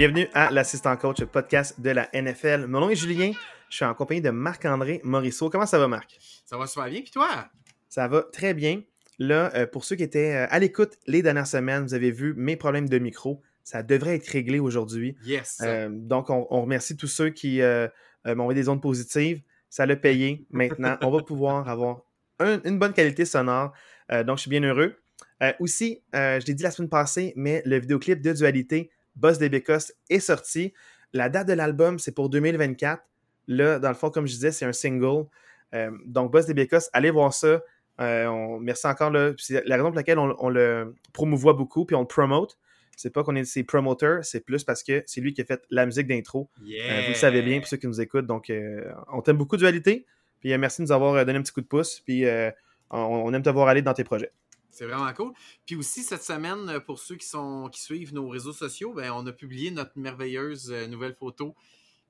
Bienvenue à l'assistant coach podcast de la NFL. Mon nom est Julien. Je suis en compagnie de Marc-André Morisseau. Comment ça va, Marc? Ça va super bien. Puis toi? Ça va très bien. Là, euh, pour ceux qui étaient euh, à l'écoute les dernières semaines, vous avez vu mes problèmes de micro. Ça devrait être réglé aujourd'hui. Yes. Euh, donc, on, on remercie tous ceux qui m'ont envoyé des ondes positives. Ça l'a payé. Maintenant, on va pouvoir avoir un- une bonne qualité sonore. Euh, donc, je suis bien heureux. Aussi, je l'ai dit la semaine passée, mais le vidéoclip de Dualité, Boss des est sorti. La date de l'album, c'est pour 2024. Là, dans le fond, comme je disais, c'est un single. Euh, donc, Boss des allez voir ça. Euh, on- merci encore. Là. C'est la raison pour laquelle on, le promouvoit beaucoup, puis on le promote. C'est pas qu'on est ses promoteurs, c'est plus parce que c'est lui qui a fait la musique d'intro. Euh, vous le savez bien, pour ceux qui nous écoutent. Donc, on t'aime beaucoup, Dualité. Puis, merci de nous avoir donné un petit coup de pouce. Puis, on, on aime te voir aller dans tes projets. C'est vraiment cool. Puis aussi, cette semaine, pour ceux qui, sont, qui suivent nos réseaux sociaux, ben, on a publié notre merveilleuse euh, nouvelle photo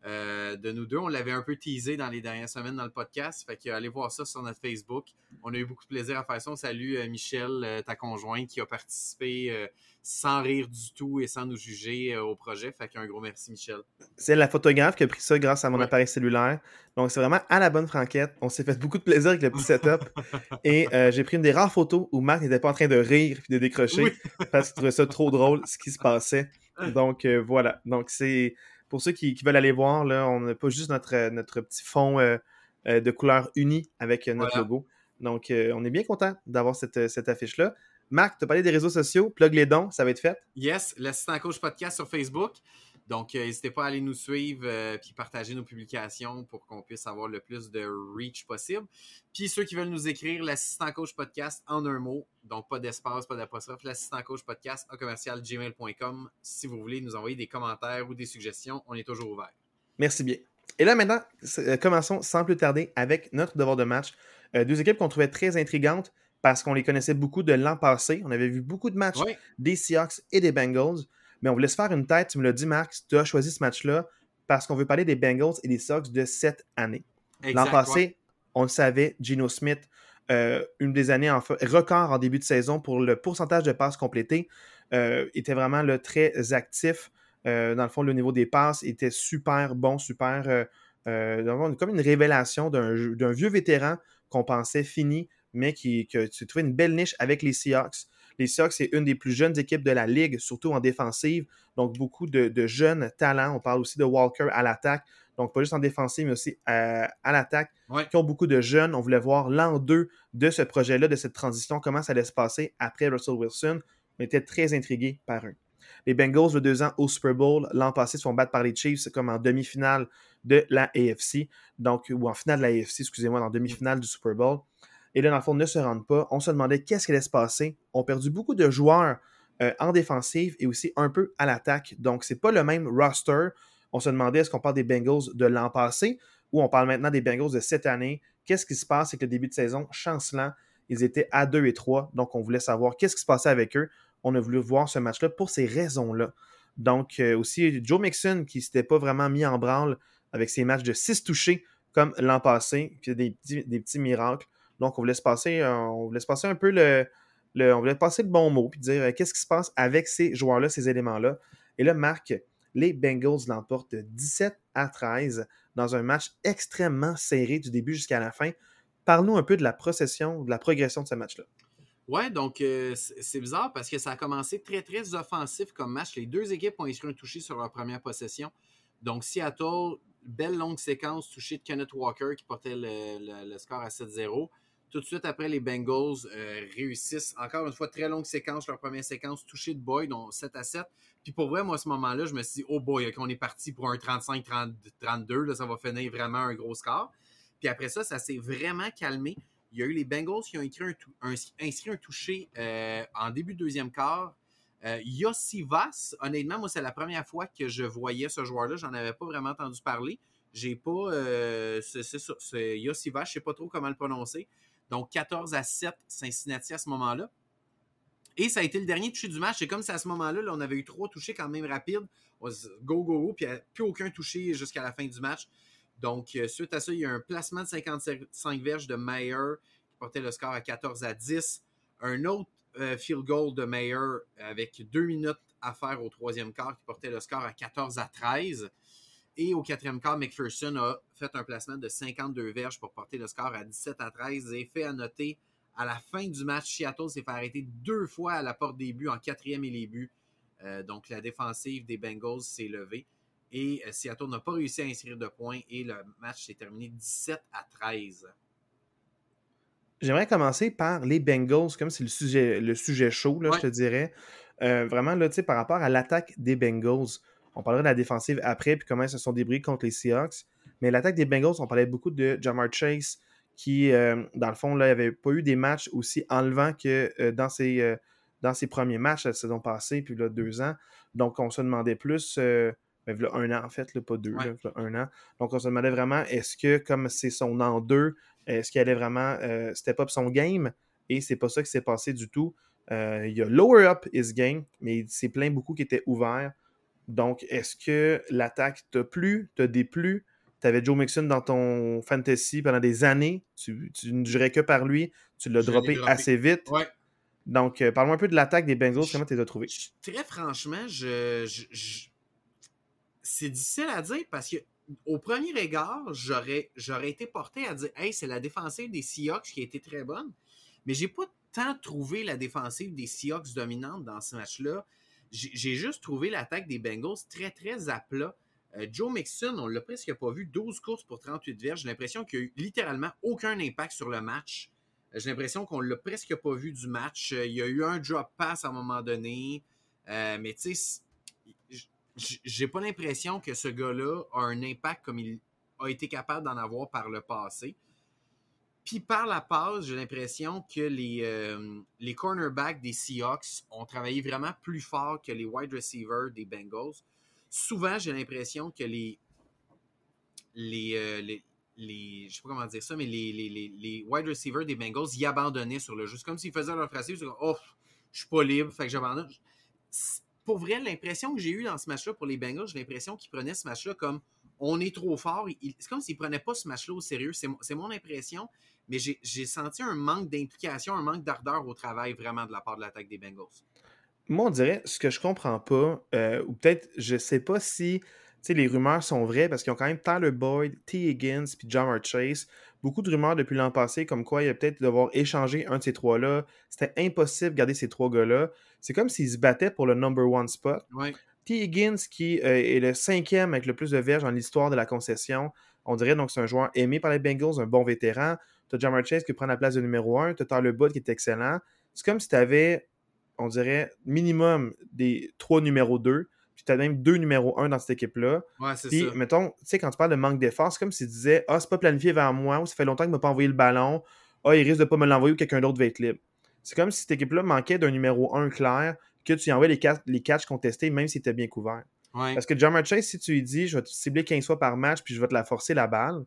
euh, de nous deux. On l'avait un peu teasé dans les dernières semaines dans le podcast. Fait que allez voir ça sur notre Facebook. On a eu beaucoup de plaisir à faire ça. On salue euh, Michel, ta conjointe, qui a participé sans rire du tout et sans nous juger euh, au projet. Fait qu'un gros merci, Michel. C'est la photographe qui a pris ça grâce à mon Ouais. appareil cellulaire. Donc, c'est vraiment à la bonne franquette. On s'est fait beaucoup de plaisir avec le petit setup. Et euh, j'ai pris une des rares photos où Marc n'était pas en train de rire et de décrocher Oui. parce qu'il trouvait ça trop drôle ce qui se passait. Donc, euh, voilà. Donc, c'est pour ceux qui, qui veulent aller voir, là, on n'a pas juste notre, notre petit fond de couleur unie avec notre Voilà. logo. Donc, on est bien content d'avoir cette, cette affiche-là. Marc, tu as parlé des réseaux sociaux. Plug les dons, ça va être fait. Yes, l'assistant coach podcast sur Facebook. Donc, euh, n'hésitez pas à aller nous suivre euh, puis partager nos publications pour qu'on puisse avoir le plus de reach possible. Puis ceux qui veulent nous écrire, l'assistant coach podcast en un mot, donc pas d'espace, pas d'apostrophe, l'assistant coach podcast à commercial gmail.com. Si vous voulez nous envoyer des commentaires ou des suggestions, on est toujours ouvert. Merci bien. Et là, maintenant, euh, commençons sans plus tarder avec notre devoir de match. Euh, deux équipes qu'on trouvait très intrigantes parce qu'on les connaissait beaucoup de l'an passé. On avait vu beaucoup de matchs Oui, des Seahawks et des Bengals. Mais on voulait se faire une tête. Tu me l'as dit, Marc, tu as choisi ce match-là parce qu'on veut parler des Bengals et des Seahawks de cette année. L'an passé, ouais. on le savait, Geno Smith, euh, une des années en record en début de saison pour le pourcentage de passes complétées, euh, était vraiment très actif. Euh, dans le fond, le niveau des passes était super bon, super. comme une révélation d'un vieux vétéran qu'on pensait fini, mais qui, qui a trouvé une belle niche avec les Seahawks. Les Seahawks, c'est une des plus jeunes équipes de la ligue, surtout en défensive. Donc, beaucoup de, de jeunes talents. On parle aussi de Walker à l'attaque. Donc, pas juste en défensive, mais aussi euh, à l'attaque Ouais. qui ont beaucoup de jeunes. On voulait voir l'an 2 de ce projet-là, de cette transition, comment ça allait se passer après Russell Wilson. On était très intrigués par eux. Les Bengals, le deux ans au Super Bowl, l'an passé, se font battre par les Chiefs comme en demi-finale de la AFC, donc, ou en finale de la AFC, excusez-moi, en demi-finale du Super Bowl. Et là, dans le fond, ne se rendent pas. On se demandait qu'est-ce qui allait se passer. On a perdu beaucoup de joueurs euh, en défensive et aussi un peu à l'attaque. Donc, c'est pas le même roster. On se demandait est-ce qu'on parle des Bengals de l'an passé ou on parle maintenant des Bengals de cette année? Qu'est-ce qui se passe? Avec le début de saison chancelant? Ils étaient à 2 et 3, donc on voulait savoir qu'est-ce qui se passait avec eux. On a voulu voir ce match-là pour ces raisons-là. Donc, euh, aussi, Joe Mixon qui ne s'était pas vraiment mis en branle avec ses matchs de 6 touchés comme l'an passé, puis des petits miracles. Donc, on voulait se passer, euh, on voulait se passer un peu le, passer le bon mot, puis dire euh, qu'est-ce qui se passe avec ces joueurs-là, ces éléments-là? Et là, Marc, les Bengals l'emportent 17 à 13 dans un match extrêmement serré du début jusqu'à la fin. Parle-nous un peu de la procession, de la progression de ce match-là. Ouais, donc euh, c'est bizarre parce que ça a commencé très, très offensif comme match. Les deux équipes ont inscrit un touché sur leur première possession. Donc, Seattle, belle longue séquence touchée de Kenneth Walker qui portait le score à 7-0. Tout de suite après, les Bengals euh, réussissent, encore une fois, très longue séquence, leur première séquence touchée de Boyd, donc 7 à 7. Puis pour vrai, moi, à ce moment-là, je me suis dit, oh boy, on est parti pour un 35-32, là, ça va finir vraiment un gros score. Puis après ça, ça s'est vraiment calmé. Il y a eu les Bengals qui ont inscrit un touché euh, en début de deuxième quart. Euh, Yossi Vass, honnêtement, moi, c'est la première fois que je voyais ce joueur-là. J'en avais pas vraiment entendu parler. J'ai pas. Euh, c'est ça, Yossi Vass, je sais pas trop comment le prononcer. Donc 14 à 7 Cincinnati à ce moment-là. Et ça a été le dernier touché du match. C'est comme si à ce moment-là, là, on avait eu trois touchés quand même rapides. Go, go, go. Puis il n'y a plus aucun touché jusqu'à la fin du match. Donc, euh, suite à ça, il y a un placement de 55 verges de Mayer qui portait le score à 14 à 10. Un autre euh, field goal de Mayer avec deux minutes à faire au troisième quart qui portait le score à 14 à 13. Et au quatrième quart, McPherson a fait un placement de 52 verges pour porter le score à 17 à 13. Et fait à noter, à la fin du match, Seattle s'est fait arrêter deux fois à la porte des buts en quatrième et les buts. Euh, donc la défensive des Bengals s'est levée. Et euh, Seattle n'a pas réussi à inscrire de points et le match s'est terminé 17 à 13. J'aimerais commencer par les Bengals, comme c'est le sujet, le sujet chaud, là, je te dirais. Euh, vraiment, là, par rapport à l'attaque des Bengals, on parlera de la défensive après, puis comment ils se sont débrouillés contre les Seahawks. Mais l'attaque des Bengals, on parlait beaucoup de Jamar Chase, qui, euh, dans le fond, là, il n'avait pas eu des matchs aussi enlevants que euh, dans, ses, dans ses premiers matchs la saison passée, puis là, deux ans. Donc, on se demandait plus, ben, un an en fait, pas deux, un an. Donc, on se demandait vraiment, est-ce que, comme c'est son an deux, est-ce qu'il allait vraiment euh, step up son game? Et c'est pas ça qui s'est passé du tout. Euh, il y a lower up his game, mais il s'est plein beaucoup qui étaient ouverts. Donc, est-ce que l'attaque t'a plu, t'a déplu? Tu avais Joe Mixon dans ton fantasy pendant des années. Tu, ne jurais que par lui. Tu l'as droppé, assez vite. Donc, euh, parle-moi un peu de l'attaque des Bengals. Comment tu les as trouvés? Très franchement, je, c'est difficile à dire parce que au premier regard, j'aurais, j'aurais été porté à dire Hey, c'est la défensive des Seahawks qui a été très bonne. Mais j'ai pas tant trouvé la défensive des Seahawks dominante dans ce match-là. J'ai, juste trouvé l'attaque des Bengals très, très à plat. Euh, Joe Mixon, on l'a presque pas vu, 12 courses pour 38 verges. J'ai l'impression qu'il n'y a eu littéralement aucun impact sur le match. Euh, j'ai l'impression qu'on l'a presque pas vu du match. Euh, il y a eu un drop pass à un moment donné. mais tu sais, j'ai pas l'impression que ce gars-là a un impact comme il a été capable d'en avoir par le passé. Puis par la passe, j'ai l'impression que les, euh, les cornerbacks des Seahawks ont travaillé vraiment plus fort que les wide receivers des Bengals. Souvent, j'ai l'impression que les, les, euh, les, je sais pas comment dire ça, mais les, les, wide receivers des Bengals y abandonnaient sur le jeu. C'est comme s'ils faisaient leur tracé, c'est comme, oh, je suis pas libre, fait que j'abandonne pour vrai, l'impression que j'ai eue dans ce match-là pour les Bengals, j'ai l'impression qu'ils prenaient ce match-là comme on est trop fort. C'est comme s'ils ne prenaient pas ce match-là au sérieux. C'est mon impression, mais j'ai senti un manque d'implication, un manque d'ardeur au travail vraiment de la part de l'attaque des Bengals. Moi, on dirait, ce que je comprends pas, euh, ou peut-être, je sais pas si les rumeurs sont vraies, parce qu'ils ont quand même Tyler Boyd, T. Higgins, puis John Chase. Beaucoup de rumeurs depuis l'an passé, comme quoi il y a peut-être devoir échanger un de ces trois-là. C'était impossible de garder ces trois gars-là. C'est comme s'ils se battaient pour le number one spot. T. Higgins, qui euh, est le cinquième avec le plus de verges dans l'histoire de la concession, on dirait donc c'est un joueur aimé par les Bengals, un bon vétéran. Tu as Jamar Chase qui prend la place de numéro un. Tu as Tyler Boyd qui est excellent. C'est comme si tu avais, on dirait, minimum des trois numéros 2 puis tu as même deux numéros 1 dans cette équipe-là. Ouais, c'est puis, mettons, tu sais, quand tu parles de manque d'effort, c'est comme si tu disais Ah, c'est pas planifié vers moi, ou ça fait longtemps qu'il m'a pas envoyé le ballon. Ah, il risque de pas me l'envoyer ou quelqu'un d'autre va être libre. C'est comme si cette équipe-là manquait d'un numéro 1 clair, que tu y envoies les, catch, les catchs contestés, même s'il était bien couvert. Parce que Jammer Chase, si tu lui dis je vais te cibler 15 fois par match, puis je vais te la forcer la balle,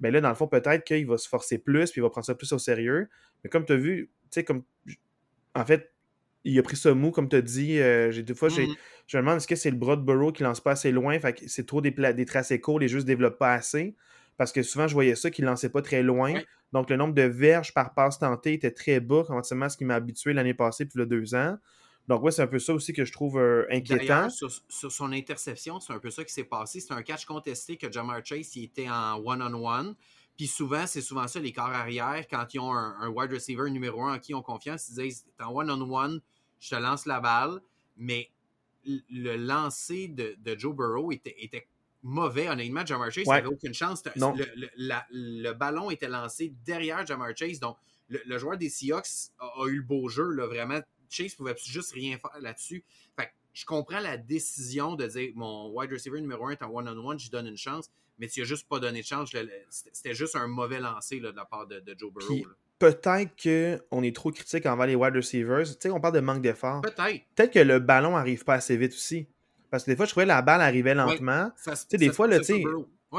ben là, dans le fond, peut-être qu'il va se forcer plus, puis il va prendre ça plus au sérieux. Mais comme tu as vu, tu sais, comme. En fait, il a pris ça mou, comme tu as dit. Euh, j'ai deux fois, j'ai, mm-hmm. je me demande est-ce que c'est le bras de Burrow qui lance pas assez loin, fait que c'est trop des, des tracés courts, les jeux se développent pas assez. Parce que souvent, je voyais ça qu'il lançait pas très loin. Donc, le nombre de verges par passe tentée était très bas, comparativement à ce qui m'a habitué l'année passée, puis le deux ans. Donc, ouais, c'est un peu ça aussi que je trouve euh, inquiétant. Sur, sur, son interception, c'est un peu ça qui s'est passé. C'est un catch contesté que Jamar Chase il était en one-on-one. Puis souvent, c'est souvent ça, les corps arrière, quand ils ont un, wide receiver numéro un en qui ils ont confiance, ils disent T'es en one-on-one, je te lance la balle. Mais le lancer de, Joe Burrow était, était mauvais. Honnêtement, Jamar Chase n'avait aucune chance. Le, ballon était lancé derrière Jamar Chase. Donc, le, joueur des Seahawks a, eu le beau jeu. Là, vraiment, Chase pouvait juste rien faire là-dessus. Fait je comprends la décision de dire mon wide receiver numéro 1 est en one-on-one, je donne une chance, mais tu n'as juste pas donné de chance. C'était juste un mauvais lancer de la part de, Joe Burrow. Peut-être qu'on est trop critique envers les wide receivers. Tu sais, on parle de manque d'effort. Peut-être. Peut-être que le ballon n'arrive pas assez vite aussi. Parce que des fois, je trouvais que la balle arrivait lentement. tu sais, des fois, là, tu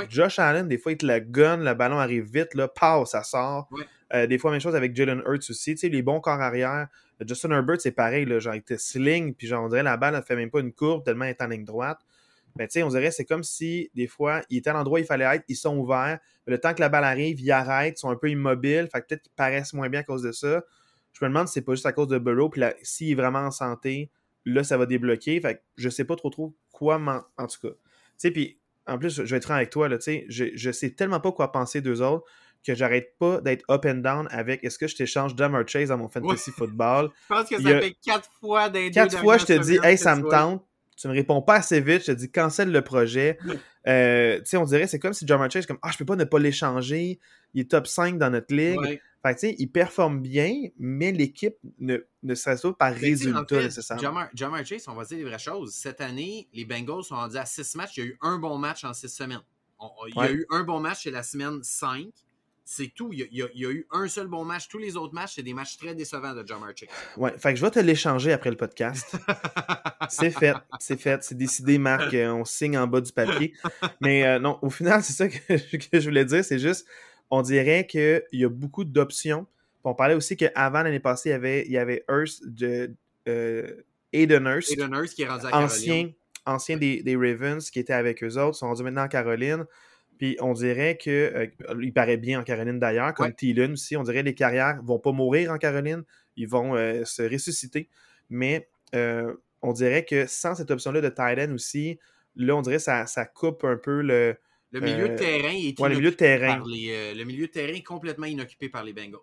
Josh Allen, des fois, il te la gun, le ballon arrive vite, là, pow, ça sort. Euh, des fois, même chose avec Jalen Hurts aussi. Tu sais, les bons corps arrière. Justin Herbert, c'est pareil, là, genre, il te sling, puis genre, on dirait la balle ne fait même pas une courbe tellement elle est en ligne droite. Mais tu sais, on dirait c'est comme si, des fois, il était à l'endroit où il fallait être, ils sont ouverts. le temps que la balle arrive, ils arrêtent, ils sont un peu immobiles. Fait que peut-être qu'ils paraissent moins bien à cause de ça. Je me demande si c'est pas juste à cause de Burrow. Puis s'il est vraiment en santé, là, ça va débloquer. Fait que je sais pas trop trop quoi, en, tout cas. Tu sais, puis en plus, je vais être franc avec toi, là, tu sais, je, je sais tellement pas quoi penser d'eux autres que j'arrête pas d'être up and down avec est-ce que je t'échange Jammer Chase dans mon fantasy football? Je pense que ça fait quatre fois d'un Quatre fois, je te dis, hey, ça me tente. Tu me réponds pas assez vite, je te dis, cancelle le projet. Euh, tu sais, on dirait, c'est comme si Jammer Chase, comme, ah, je peux pas ne pas l'échanger. Il est top 5 dans notre ligue. Fait tu sais, il performe bien, mais l'équipe ne, ne se pas par résultat nécessairement. Jammer Chase, on va dire les vraies choses. Cette année, les Bengals sont rendus à 6 matchs. Il y a eu un bon match en 6 semaines. il y a eu un bon match chez la semaine 5. C'est tout. Il y, a, eu un seul bon match. Tous les autres matchs, c'est des matchs très décevants de John Chase. Ouais, fait que je vais te l'échanger après le podcast. c'est fait. C'est fait. C'est décidé, Marc. Euh, on signe en bas du papier. Mais euh, non, au final, c'est ça que, je voulais dire. C'est juste, on dirait qu'il y a beaucoup d'options. On parlait aussi qu'avant l'année passée, il y avait, il y avait Hurst de euh, Aiden Hurst. Aiden Hurst qui est rendu à Caroline. Ancien, des, des, Ravens qui était avec eux autres, sont rendus maintenant en Caroline. Puis on dirait que euh, il paraît bien en Caroline d'ailleurs, comme ouais. aussi. On dirait que les carrières vont pas mourir en Caroline, ils vont euh, se ressusciter. Mais euh, on dirait que sans cette option-là de Titan aussi, là, on dirait que ça, ça coupe un peu le. Le milieu de terrain est ouais, le milieu de terrain. le milieu de terrain est complètement inoccupé par les Bengals.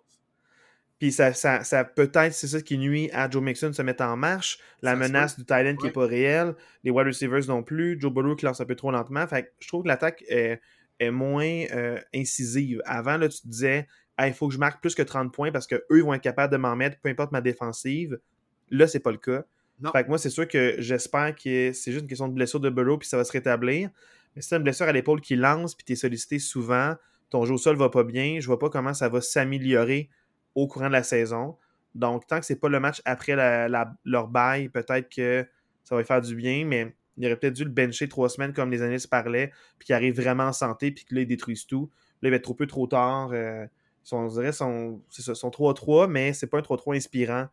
Puis ça, ça, ça peut-être, c'est ça qui nuit à Joe Mixon de se mettre en marche. La menace du Titan qui n'est pas réelle. Les wide receivers non plus. Joe Burrow qui lance un peu trop lentement. Fait je trouve que l'attaque est est moins euh, incisive. Avant, là, tu te disais, il faut que je marque plus que 30 points parce qu'eux, vont être capables de m'en mettre, peu importe ma défensive. Là, c'est pas le cas. Fait que moi, c'est sûr que j'espère que c'est juste une question de blessure de Burrow puis ça va se rétablir. Mais si c'est une blessure à l'épaule qui lance puis tu es sollicité souvent, ton jeu au sol va pas bien, je vois pas comment ça va s'améliorer au courant de la saison. Donc, tant que c'est pas le match après leur bail, peut-être que ça va faire du bien, mais il aurait peut-être dû le bencher trois semaines comme les analystes parlaient, puis qu'il arrive vraiment en santé, puis que là, ils détruisent tout. Là, il va être trop peu trop tard. Euh, on dirait sont, sont 3-3, mais c'est pas un 3-3 inspirant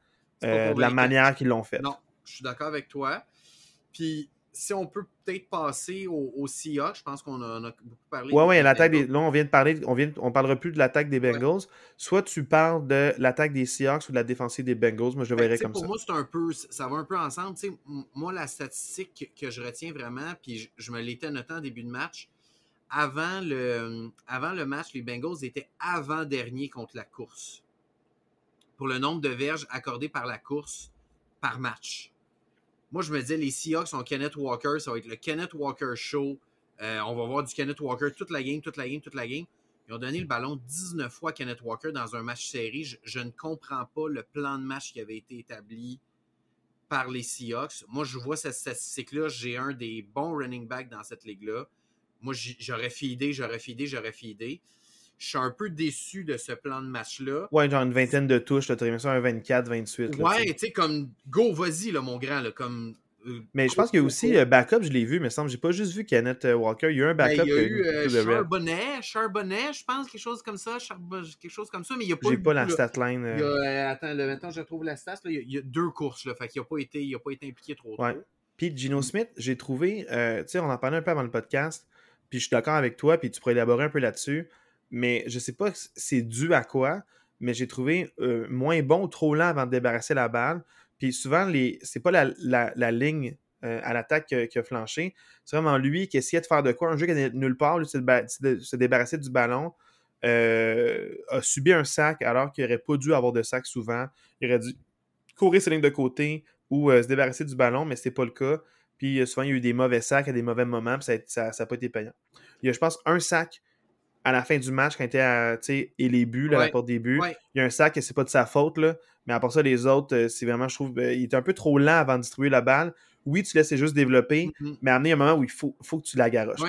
euh, de la manière qu'ils l'ont fait. Non, je suis d'accord avec toi. Puis si on peut peut-être passer au, au je pense qu'on en a beaucoup parlé. Oui, oui, l'attaque des. Là, on vient de parler, on vient, on parlera plus de l'attaque des Bengals. Soit tu parles de l'attaque des Seahawks ou de la défensive des Bengals. Moi, je le ben, verrais comme ça. Pour moi, c'est un peu. Ça va un peu ensemble. moi, la statistique que je retiens vraiment, puis je, me l'étais noté en début de match. Avant le, avant le match, les Bengals étaient avant-dernier contre la course. Pour le nombre de verges accordées par la course par match. Moi, je me disais, les Seahawks ont Kenneth Walker, ça va être le Kenneth Walker Show. Euh, on va voir du Kenneth Walker toute la game, toute la game, toute la game. Ils ont donné le ballon 19 fois à Kenneth Walker dans un match série. Je, ne comprends pas le plan de match qui avait été établi par les Seahawks. Moi, je vois cette statistique-là. J'ai un des bons running backs dans cette ligue-là. Moi, j'aurais fidé, j'aurais fidé, j'aurais fidé je suis un peu déçu de ce plan de match-là. Ouais, genre une vingtaine de touches, tu as ça un 24, 28. ouais, tu sais, comme go, vas-y, là, mon grand, là, comme. Euh, mais je pense qu'il y a aussi le backup, je l'ai vu, mais semble, j'ai pas juste vu Kenneth euh, Walker, il y a eu un ben, backup. il y a eu euh, Charbonnet, Charbonnet, je pense, quelque chose comme ça, quelque chose comme ça, mais il n'y a pas J'ai pas la stat line. attends, le, maintenant je retrouve la stat, il, y a, deux courses, là, fait qu'il n'a pas, été, pas été impliqué trop ouais. Puis Gino Smith, j'ai trouvé, tu sais, on en parlait un peu avant le podcast, puis je suis d'accord avec toi, puis tu pourrais élaborer un peu là-dessus mais je sais pas c'est dû à quoi, mais j'ai trouvé euh, moins bon trop lent avant de débarrasser la balle. Puis souvent, les c'est pas la, la, ligne euh, à l'attaque qui, a flanché. C'est vraiment lui qui essayait de faire de quoi. Un jeu qui n'est nulle part, lui, de se débarrasser du ballon. Euh, a subi un sac alors qu'il n'aurait pas dû avoir de sac souvent. Il aurait dû courir ses lignes de côté ou se débarrasser du ballon, mais c'est pas le cas. Puis souvent, il y a eu des mauvais sacs à des mauvais moments, puis ça n'a pas été payant. Il y a, je pense, un sac à la fin du match, quand il était à, et les buts, la porte des buts, il y a un sac et c'est pas de sa faute, là, mais à part ça, les autres, euh, c'est vraiment, je trouve, euh, il est un peu trop lent avant de distribuer la balle. Oui, tu laisses juste développer, mm-hmm. mais amener un moment où il faut, faut que tu la garoches.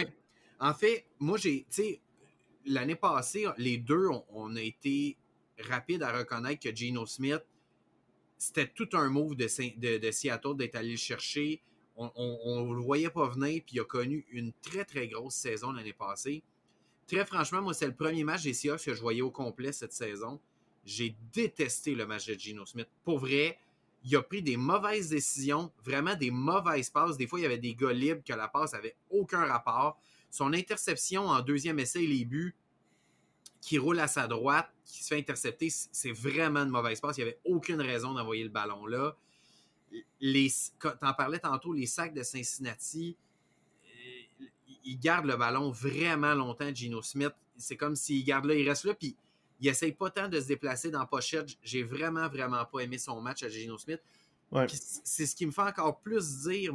En fait, moi, j'ai, tu sais, l'année passée, les deux, on, a été rapides à reconnaître que Geno Smith, c'était tout un move de, de, Seattle d'être allé le chercher. On ne le voyait pas venir, puis il a connu une très, très grosse saison l'année passée. Très franchement, moi, c'est le premier match des Seahawks que je voyais au complet cette saison. J'ai détesté le match de Geno Smith. Pour vrai, il a pris des mauvaises décisions, vraiment des mauvaises passes. Des fois, il y avait des gars libres que la passe avait aucun rapport. Son interception en deuxième essai, les buts, qui roule à sa droite, qui se fait intercepter, c'est vraiment une mauvaise passe. Il n'y avait aucune raison d'envoyer le ballon là. t'en parlais tantôt, les sacs de Cincinnati, ils gardent le ballon vraiment longtemps, Gino Smith. C'est comme s'il garde là, il reste là, puis il essaye pas tant de se déplacer dans pochette. J'ai vraiment, vraiment pas aimé son match à Gino Smith. C'est ce qui me fait encore plus dire,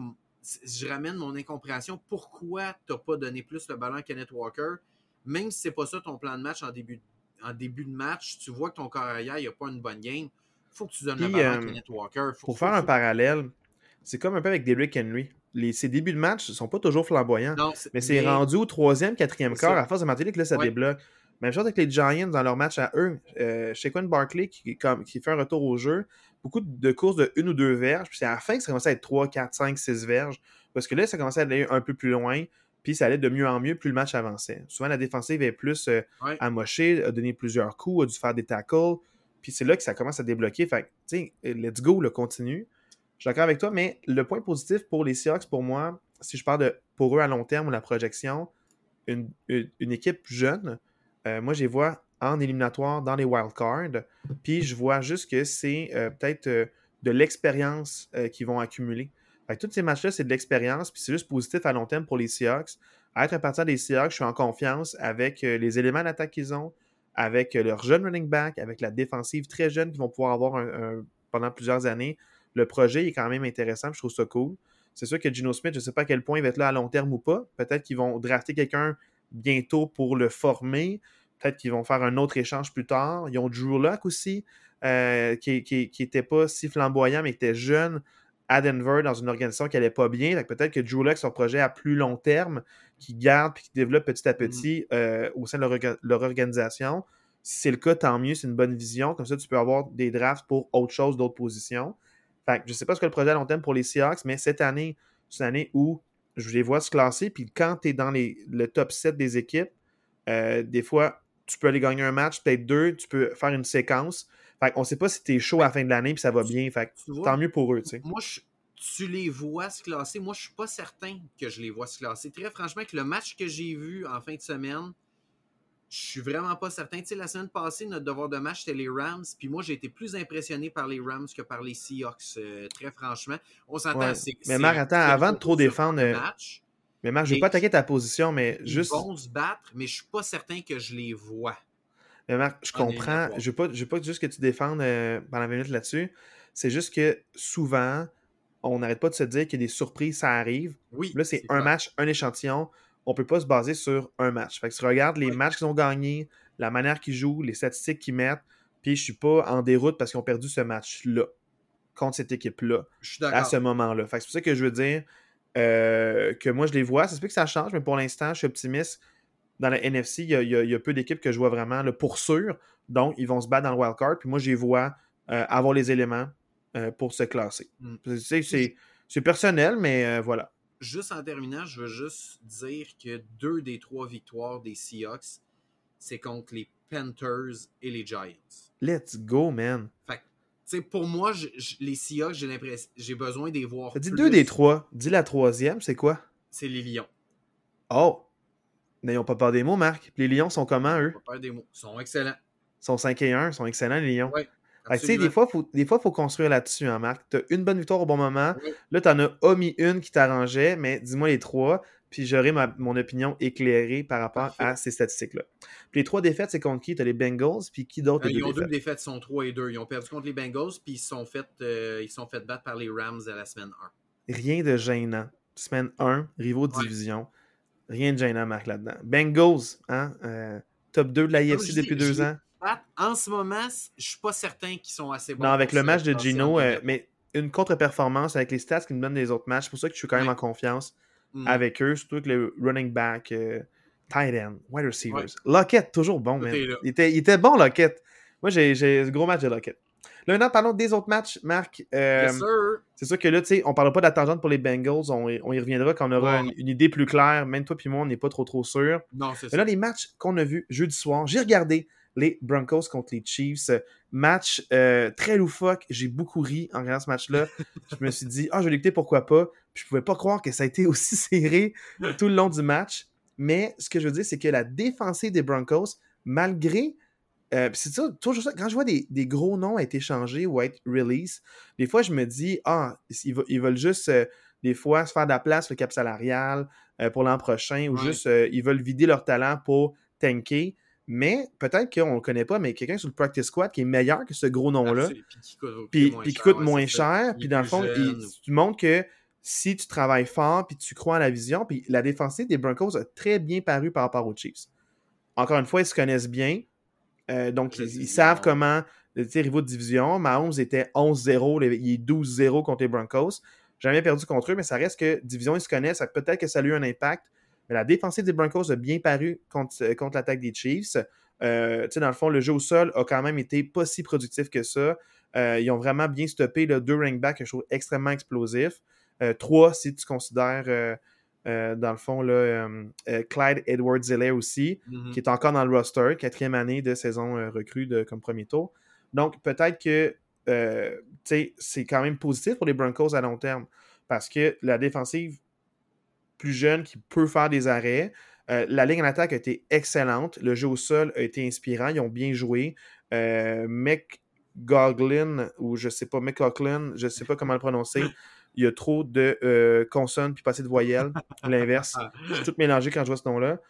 je ramène mon incompréhension, pourquoi tu n'as pas donné plus le ballon à Kenneth Walker, même si c'est pas ça ton plan de match en début, en début de match, tu vois que ton carrière n'a pas une bonne game, faut que tu donnes le ballon à euh, Kenneth Walker. pour faire un parallèle, c'est comme un peu avec Derrick Henry. Les, ses débuts de match ne sont pas toujours flamboyants, mais c'est rendu au troisième, quatrième quart, à force de mentir que là, ça débloque. Même chose avec les Giants dans leur match à eux. Euh, Shaquan Barkley qui, comme, qui fait un retour au jeu, beaucoup de courses de une ou deux verges, puis c'est à la fin que ça commençait à être 3, 4, 5, 6 verges. Parce que là, ça commençait à aller un peu plus loin, puis ça allait de mieux en mieux plus le match avançait. Souvent, la défensive est plus euh, amochée, a donné plusieurs coups, a dû faire des tackles, puis c'est là que ça commence à débloquer. Fait tu sais, let's go, le continue. Je suis d'accord avec toi, mais le point positif pour les Seahawks, pour moi, si je parle de pour eux à long terme ou la projection, une, une équipe jeune, euh, moi, je les vois en éliminatoire dans les wildcards. Puis je vois juste que c'est euh, peut-être euh, de l'expérience qu'ils vont accumuler. Fait tous ces matchs-là, c'est de l'expérience, puis c'est juste positif à long terme pour les Seahawks. À être un partir des Seahawks, je suis en confiance avec les éléments d'attaque qu'ils ont, avec leur jeune running back, avec la défensive très jeune qu'ils vont pouvoir avoir pendant plusieurs années. Le projet est quand même intéressant, je trouve ça cool. C'est sûr que Gino Smith, je ne sais pas à quel point il va être là à long terme ou pas. Peut-être qu'ils vont drafter quelqu'un bientôt pour le former. Peut-être qu'ils vont faire un autre échange plus tard. Ils ont Drew Luck aussi, euh, qui n'était pas si flamboyant, mais qui était jeune à Denver dans une organisation qui n'allait pas bien. Peut-être que Drew Luck, son projet à plus long terme, qui garde et qui développe petit à mm. petit euh, au sein de leur, organisation. Si c'est le cas, tant mieux, c'est une bonne vision. Comme ça, tu peux avoir des drafts pour autre chose, d'autres positions. Fait je ne sais pas ce que le projet à long terme pour les Seahawks, mais cette année, c'est une année où je les vois se classer. Puis quand tu es dans les, le top 7 des équipes, euh, des fois, tu peux aller gagner un match, peut-être deux, tu peux faire une séquence. Fait on ne sait pas si tu es chaud à la fin de l'année puis ça va bien. Fait tant mieux pour eux. Moi, tu les vois se classer. Moi, je suis pas certain que je les vois se classer. Très franchement, que le match que j'ai vu en fin de semaine, je suis vraiment pas certain. Tu sais, la semaine passée, notre devoir de match, c'était les Rams. Puis moi, j'ai été plus impressionné par les Rams que par les Seahawks, euh, très franchement. On s'entend. Mais Marc, attends, avant de trop défendre. Euh, match, mais Marc, je vais pas attaquer ta position, mais juste. Ils vont se battre, mais je suis pas certain que je les vois. Mais Marc, je comprends. Je veux pas, veux pas juste que tu défendes euh, pendant 20 minutes là-dessus. C'est juste que souvent, on n'arrête pas de se dire qu'il y a des surprises, ça arrive. Oui. Là, c'est un match, un échantillon on peut pas se baser sur un match. Fait que tu regardes les matchs qu'ils ont gagnés, la manière qu'ils jouent, les statistiques qu'ils mettent, puis je suis pas en déroute parce qu'ils ont perdu ce match-là contre cette équipe-là à ce moment-là. Fait que c'est pour ça que je veux dire euh, que moi je les vois. Ça se peut que ça change, mais pour l'instant, je suis optimiste. Dans la NFC, il y a, peu d'équipes que je vois vraiment là, pour sûr. Donc, ils vont se battre dans le wildcard. Puis moi, je les vois euh, avoir les éléments euh, pour se classer. Mm. C'est personnel, mais voilà juste en terminant, je veux juste dire que deux des trois victoires des Seahawks, c'est contre les Panthers et les Giants. Let's go, man. Fait pour moi, les Seahawks, j'ai l'impression, j'ai besoin de les voir. Dis deux des trois. Dis la troisième, c'est quoi? C'est les Lions. Oh! N'ayons pas peur des mots, Marc. Les Lions sont comment, eux? Pas peur des mots. Ils sont excellents. Ils sont 5 et 1, ils sont excellents, les Lions. Des fois, faut, des fois, il faut construire là-dessus, hein, Marc. Tu as une bonne victoire au bon moment. Là, tu en as omis une qui t'arrangeait, mais dis-moi les trois, puis j'aurai mon opinion éclairée par rapport à ces statistiques-là. Puis les trois défaites, c'est contre qui? Tu as les Bengals, puis qui d'autre euh, Ils ont deux défaites, ils sont trois et deux. Ils ont perdu contre les Bengals, puis ils sont fait, euh, ils sont fait battre par les Rams à la semaine 1. Rien de gênant. Semaine 1, rivaux de division. Rien de gênant, Marc, là-dedans. Bengals, hein, euh, top 2 de la IFC depuis deux ans en ce moment, je suis pas certain qu'ils sont assez bons. Non, avec le match de Gino, euh, mais une contre-performance avec les stats qui nous donnent des autres matchs. C'est pour ça que je suis quand même en confiance mm. avec eux, surtout avec le running back, euh, tight end, wide receivers. Lockett, toujours bon, man. Il était, il était, bon, Lockett. Moi, j'ai un gros match de Lockett. Là, maintenant, parlons des autres matchs, Marc. Euh, c'est sûr que là, tu sais, on ne parlera pas d'attente pour les Bengals. On, y reviendra quand on aura une, idée plus claire. Même toi et moi, on n'est pas trop trop sûr. Non, c'est ça. là, les matchs qu'on a vus jeudi soir, j'ai regardé les Broncos contre les Chiefs. Match euh, très loufoque. J'ai beaucoup ri en regardant ce match-là. je me suis dit, ah, je vais l'écouter, pourquoi pas? Puis je pouvais pas croire que ça a été aussi serré tout le long du match. Mais ce que je veux dire, c'est que la défensive des Broncos, malgré euh, c'est ça, toujours ça. Quand je vois des, des, gros noms être échangés ou être release, des fois, je me dis, ah, ils, ils veulent juste, euh, des fois, se faire de la place, le cap salarial euh, pour l'an prochain, ou juste, euh, ils veulent vider leur talent pour tanker. Mais peut-être qu'on ne le connaît pas, mais quelqu'un sur le practice squad qui est meilleur que ce gros nom-là, puis qui coûte moins cher, puis dans le fond, tu montres que si tu travailles fort, puis tu crois en la vision, puis la défensive des Broncos a très bien paru par rapport aux Chiefs. Encore une fois, ils se connaissent bien, euh, donc ils, savent comment, les rivaux de division. Mahomes était 11-0, il est 12-0 contre les Broncos. Jamais perdu contre eux, mais ça reste que division, ils se connaissent, peut-être que ça a eu un impact. Mais la défensive des Broncos a bien paru contre, euh, contre l'attaque des Chiefs. Euh, dans le fond, le jeu au sol a quand même été pas si productif que ça. Euh, ils ont vraiment bien stoppé le deux ring back, que je trouve extrêmement explosif. Euh, trois, si tu considères, dans le fond, là, Clyde edwards zeller aussi, mm-hmm. qui est encore dans le roster, quatrième année de saison recrue de, comme premier tour. Donc, peut-être que c'est quand même positif pour les Broncos à long terme, parce que la défensive plus jeune qui peut faire des arrêts, la ligne en attaque a été excellente. Le jeu au sol a été inspirant. Ils ont bien joué. Euh, McGoglin, ou je sais pas, McCoughlin, je sais pas comment le prononcer, il y a trop de euh, consonnes puis pas assez de voyelles. L'inverse. Je suis tout mélangé quand je vois ce nom-là.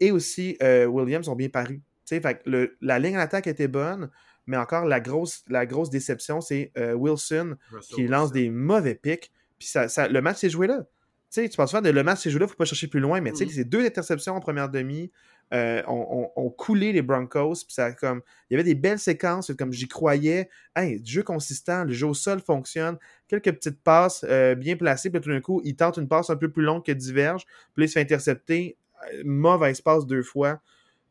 Et aussi, euh, Williams ont bien paru. Fait le, la ligne en attaque était bonne, mais encore la grosse, la grosse déception, c'est euh, Wilson qui lance des mauvais pics. Puis ça, ça, le match s'est joué là. Tu penses faire de le match s'est joué là, il ne faut pas chercher plus loin, mais tu sais, c'est deux interceptions en première demi. Euh, ont, coulé les Broncos. Puis ça, comme, il y avait des belles séquences, comme j'y croyais. Hey, jeu consistant, le jeu au sol fonctionne. Quelques petites passes euh, bien placées. Puis tout d'un coup, il tente une passe un peu plus longue que diverge. Puis il se fait intercepter. Euh, mauvais espace deux fois.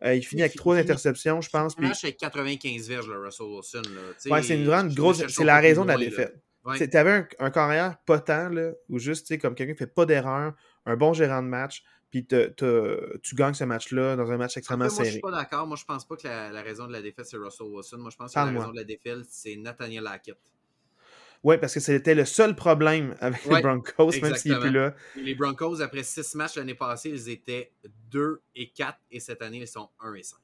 il finit avec trois interceptions, je pense. Puis... avec 95 verges, le Russell Wilson. ouais, c'est une grande grosse. C'est la raison de la défaite. Tu avais un, un, carrière potent, là, où juste, comme quelqu'un fait pas d'erreur, un bon gérant de match, puis tu gagnes ce match-là dans un match extrêmement serré. Moi, je suis pas d'accord. Moi, je pense pas que la, raison de la défaite, c'est Russell Wilson. Moi, je pense que la raison de la défaite, c'est Nathaniel Hackett. Oui, parce que c'était le seul problème avec les Broncos, même s'il n'est plus là. Les Broncos, après six matchs l'année passée, ils étaient 2 et 4, et cette année, ils sont 1 et 5.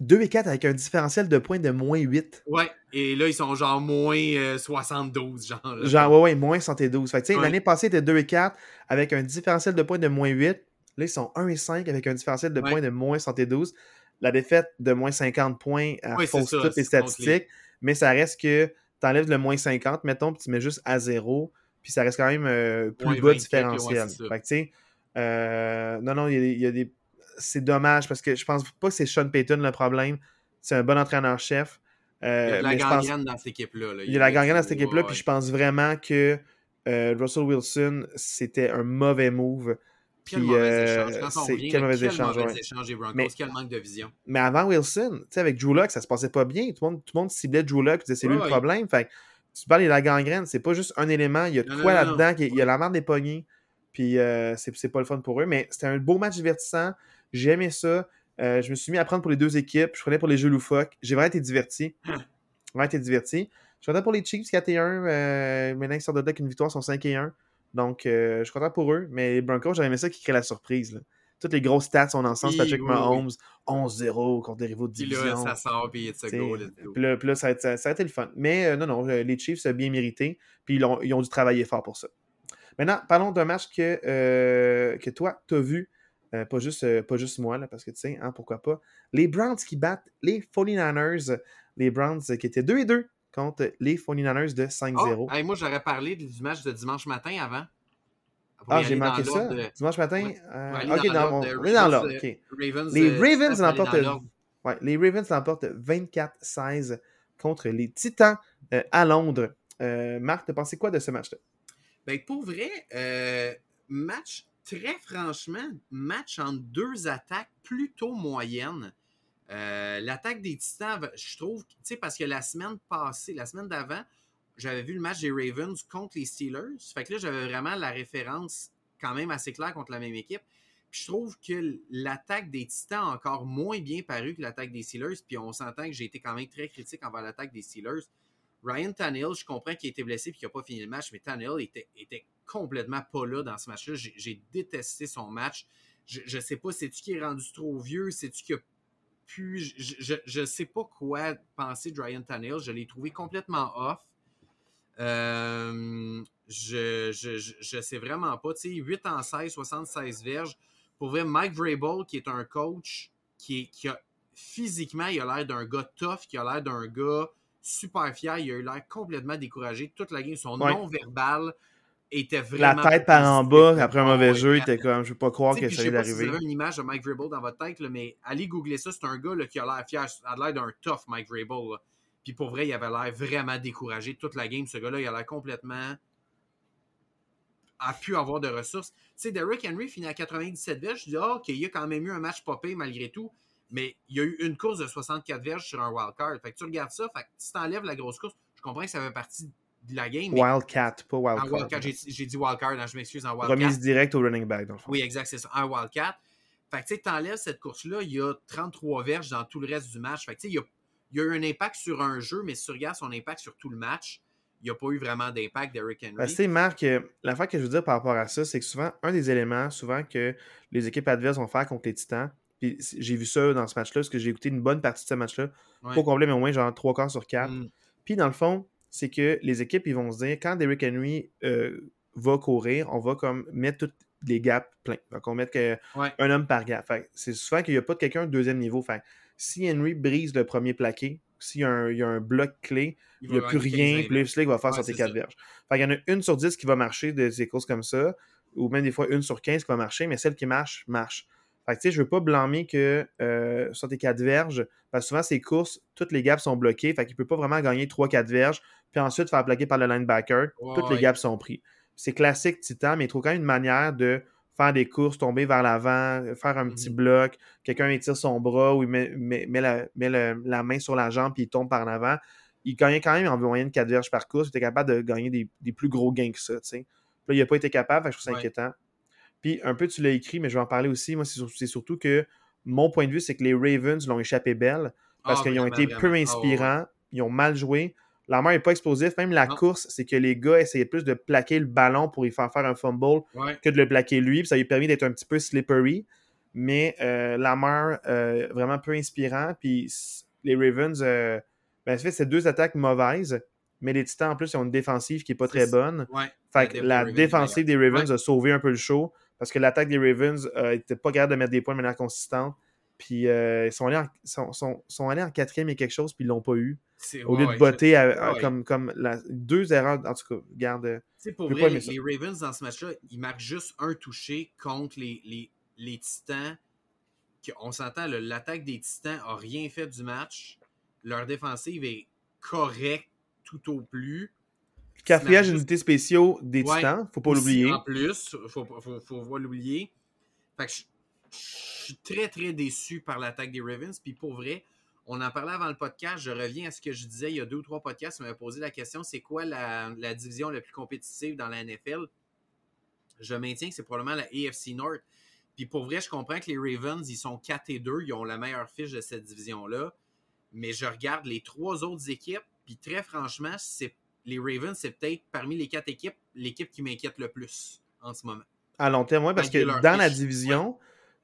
2 et 4 avec un différentiel de points de moins 8. Ouais, et là, ils sont genre moins 72, euh, genre. Genre, ouais, ouais, moins 72. Fait ouais. l'année passée, c'était 2 et 4 avec un différentiel de points de moins 8. Là, ils sont 1 et 5 avec un différentiel de points de moins 112. La défaite de moins 50 points à ouais, fausse toutes les statistiques, mais ça reste que tu enlèves le moins 50, mettons, puis tu mets juste à 0, puis ça reste quand même euh, plus bas différentiel. Fait que, euh, non, non, il y, a des. C'est dommage parce que je pense pas que c'est Sean Payton le problème. C'est un bon entraîneur-chef. Euh, il y a de la gangrène dans cette équipe-là. Il y a la gangrène dans cette équipe-là, puis je pense vraiment que Russell Wilson, c'était un mauvais move quel mauvais échange. quel mauvais échange. mais, quel manque de vision. Mais avant Wilson, avec Drew Luck, ça se passait pas bien. Tout le monde, tout le monde ciblait Drew Luck, c'est lui le problème. Fait tu parles de la gangrène, c'est pas juste un élément, il y a de quoi là-dedans, il y a la merde des poignées, puis euh, c'est pas le fun pour eux. Mais c'était un beau match divertissant, j'ai aimé ça. Euh, je me suis mis à prendre pour les deux équipes, je prenais pour les jeux loufoques, j'ai vraiment été diverti. vraiment été diverti. Je prenais pour les Chiefs 4 et 1, euh, maintenant ils sortent de là avec une victoire, sont 5 et 1. Donc, euh, je suis content pour eux. Mais les Broncos, j'aurais aimé ça qui crée la surprise. Toutes les grosses stats sont dans le sens. Patrick Mahomes, 11-0 contre des rivaux de division. Puis là, ça sort, puis it's a goal. Puis là, là, ça, a été, ça, a été, le fun. Mais euh, non, non, les Chiefs, ont bien mérité. Puis ils ont, ils ont, dû travailler fort pour ça. Maintenant, parlons d'un match que, que toi, tu as vu. Pas, juste, pas juste moi, là, parce que tu sais, hein, pourquoi pas. Les Browns qui battent les 49ers. Les Browns qui étaient 2 et 2 contre les 49ers de 5-0. Oh, moi, j'aurais parlé du match de dimanche matin avant. Ah, j'ai manqué ça. Dimanche matin. Euh, ok, dans, on est dans l'ordre. les Ravens l'emportent. Ouais, les Ravens l'emportent 24-16 contre les Titans euh, à Londres. Euh, Marc, t'as pensé quoi de ce match-là? Ben, pour vrai, match très franchement, match en deux attaques plutôt moyennes. Euh, l'attaque des Titans, je trouve, tu sais, parce que la semaine passée, la semaine d'avant, j'avais vu le match des Ravens contre les Steelers. Fait que là, j'avais vraiment la référence quand même assez claire contre la même équipe. Puis je trouve que l'attaque des Titans a encore moins bien paru que l'attaque des Steelers. Puis on s'entend que j'ai été quand même très critique envers l'attaque des Steelers. Ryan Tannehill, je comprends qu'il a été blessé et qu'il n'a pas fini le match, mais Tannehill était complètement pas là dans ce match-là. J'ai détesté son match. Je ne sais pas, c'est-tu qui est rendu trop vieux? C'est-tu qui a plus. Je ne sais pas quoi penser de Ryan Tannehill. Je l'ai trouvé complètement off. Euh, je, je, sais vraiment pas. Tu sais, 8 en 16, 76 verges. Pour vrai, Mike Vrabel, qui est un coach qui, qui a physiquement, il a l'air d'un gars tough, qui a l'air d'un gars super fier. Il a eu l'air complètement découragé toute la game. Son non-verbal était vraiment. La tête par en bas, après un mauvais jeu, il était comme, je peux pas croire que ça allait arriver. vous avez une image de Mike Vrabel dans votre tête, mais allez googler ça. C'est un gars là, qui a l'air fier, a l'air d'un tough Mike Vrabel. Puis pour vrai, il avait l'air vraiment découragé toute la game. Ce gars-là, il a l'air complètement a pu avoir de ressources. Tu sais, Derrick Henry finit à 97 verges. Je dis, ah, OK, il a quand même eu un match popé malgré tout. Mais il y a eu une course de 64 verges sur un wildcard. Fait que tu regardes ça, fait que si t'enlèves la grosse course, je comprends que ça fait partie de la game. Wildcat, pas wildcard. Un wildcat, j'ai dit wildcard, hein, je m'excuse, en wildcat. Remise directe au running back, dans le fond. Oui, exact, c'est ça, un wildcat. Fait que tu sais, t'enlèves cette course-là, il y a 33 verges dans tout le reste du match. Fait que tu sais, il y a, il y a eu un impact sur un jeu, mais si tu regardes son impact sur tout le match, il n'y a pas eu vraiment d'impact d'Eric Henry. Ben, Marc, euh, la fois que je veux dire par rapport à ça, c'est que souvent, un des éléments, souvent que les équipes adverses vont faire contre les Titans, puis j'ai vu ça dans ce match-là, parce que j'ai écouté une bonne partie de ce match-là, pas complet, mais au moins genre trois quarts sur quatre. Mm. Puis dans le fond, c'est que les équipes, ils vont se dire, quand Derrick Henry euh, va courir, on va comme mettre tous les gaps pleins. Donc on va mettre un homme par gap. C'est souvent qu'il n'y a pas de quelqu'un de deuxième niveau. Fait, si Henry brise le premier plaqué, s'il y, a un bloc clé, il n'y a plus rien, puis il va faire sur tes quatre verges. Fait il y en a une sur dix qui va marcher de ces courses comme ça, ou même des fois une sur quinze qui va marcher, mais celle qui marche, marche. Fait que, tu sais, je veux pas blâmer que euh, sur tes quatre verges, parce que souvent, ces courses, toutes les gaps sont bloqués, fait qu'il peut pas vraiment gagner 3-4 verges, puis ensuite faire plaquer par le linebacker, toutes les gaps sont pris. C'est classique Titan, mais il trouve quand même une manière de faire des courses, tomber vers l'avant, faire un petit mhm. bloc, quelqu'un étire son bras ou il met, met, la, la, main sur la jambe puis il tombe par l'avant. Il gagnait quand même en moyenne 4 verges par course. Il était capable de gagner des, plus gros gains que ça. Là, il n'a pas été capable, je trouve ça inquiétant. Puis un peu, tu l'as écrit, mais je vais en parler aussi. Moi, c'est surtout que mon point de vue, c'est que les Ravens l'ont échappé belle parce ah, qu'ils ont été peu ah, inspirants, ils ont mal joué. La main n'est pas explosif. Même la course, c'est que les gars essayaient plus de plaquer le ballon pour y faire faire un fumble que de le plaquer lui. ça lui a permis d'être un petit peu slippery. Mais euh, Lamar, euh, vraiment peu inspirant. Puis les Ravens, euh, ben, fait, c'est deux attaques mauvaises. Mais les Titans, en plus, ils ont une défensive qui n'est pas très bonne. Fait que la défensive des Ravens a sauvé un peu le show parce que l'attaque des Ravens n'était pas capable de mettre des points de manière consistante. Puis ils sont allés, en, sont, sont allés en quatrième et quelque chose, puis ils ne l'ont pas eu. Au lieu de botter comme, comme la, deux erreurs, en tout cas, garde. C'est pour vrai, les, Ravens dans ce match-là, ils marquent juste un touché contre les, les, les Titans. On s'entend, l'attaque des Titans n'a rien fait du match. Leur défensive est correcte tout au plus. Quatrième unité spéciaux des Titans, faut pas l'oublier. En plus, faut, faut, faut, pas l'oublier. je, je suis très très déçu par l'attaque des Ravens. Puis pour vrai, on en parlait avant le podcast. Je reviens à ce que je disais il y a deux ou trois podcasts. On m'avait posé la question c'est quoi la, division la plus compétitive dans la NFL Je maintiens que c'est probablement la AFC North. Puis pour vrai, je comprends que les Ravens, ils sont 4 et 2. Ils ont la meilleure fiche de cette division-là. Mais je regarde les trois autres équipes. Puis très franchement, c'est les Ravens, c'est peut-être parmi les quatre équipes l'équipe qui m'inquiète le plus en ce moment. À long terme, oui, parce que dans la division,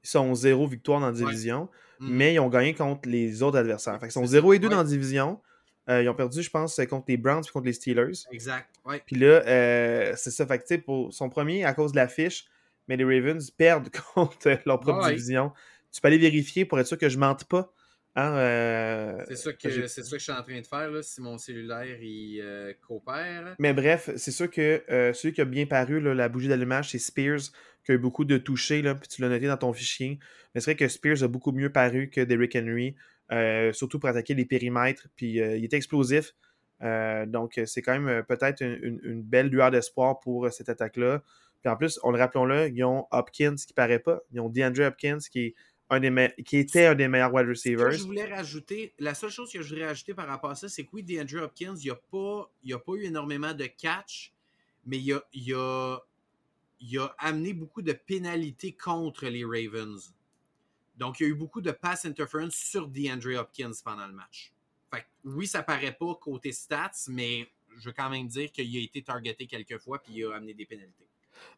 ils sont zéro victoire dans la division. Mm. mais ils ont gagné contre les autres adversaires. ils sont 0 et 2 dans la division. Euh, ils ont perdu, je pense, contre les Browns et contre les Steelers. Exact. Puis là, euh, c'est ça. Fait que, pour son premier, à cause de l'affiche, mais les Ravens perdent contre leur propre division. Tu peux aller vérifier pour être sûr que je mente pas. Hein, euh, c'est ça, que, je suis en train de faire là, si mon cellulaire il coopère. Mais bref, c'est sûr que celui qui a bien paru, la bougie d'allumage, c'est Spears, qui a eu beaucoup de touchés, là, puis tu l'as noté dans ton fichier. Mais c'est vrai que Spears a beaucoup mieux paru que Derrick Henry, euh, surtout pour attaquer les périmètres, puis euh, il était explosif. Euh, donc, c'est quand même peut-être une, belle lueur d'espoir pour cette attaque-là. Puis en plus, on le rappelons-le, ils ont Hopkins qui paraît pas. Ils ont DeAndre Hopkins qui est un des qui était un des meilleurs wide receivers. je voulais rajouter, la seule chose que je voudrais rajouter par rapport à ça, c'est que oui, DeAndre Hopkins, il n'y a, pas, a pas eu énormément de catch, mais il a il a amené beaucoup de pénalités contre les Ravens. Donc, il y a eu beaucoup de pass interference sur DeAndre Hopkins pendant le match. Fait oui, ça paraît pas côté stats, mais je veux quand même dire qu'il a été targeté quelques fois puis il a amené des pénalités.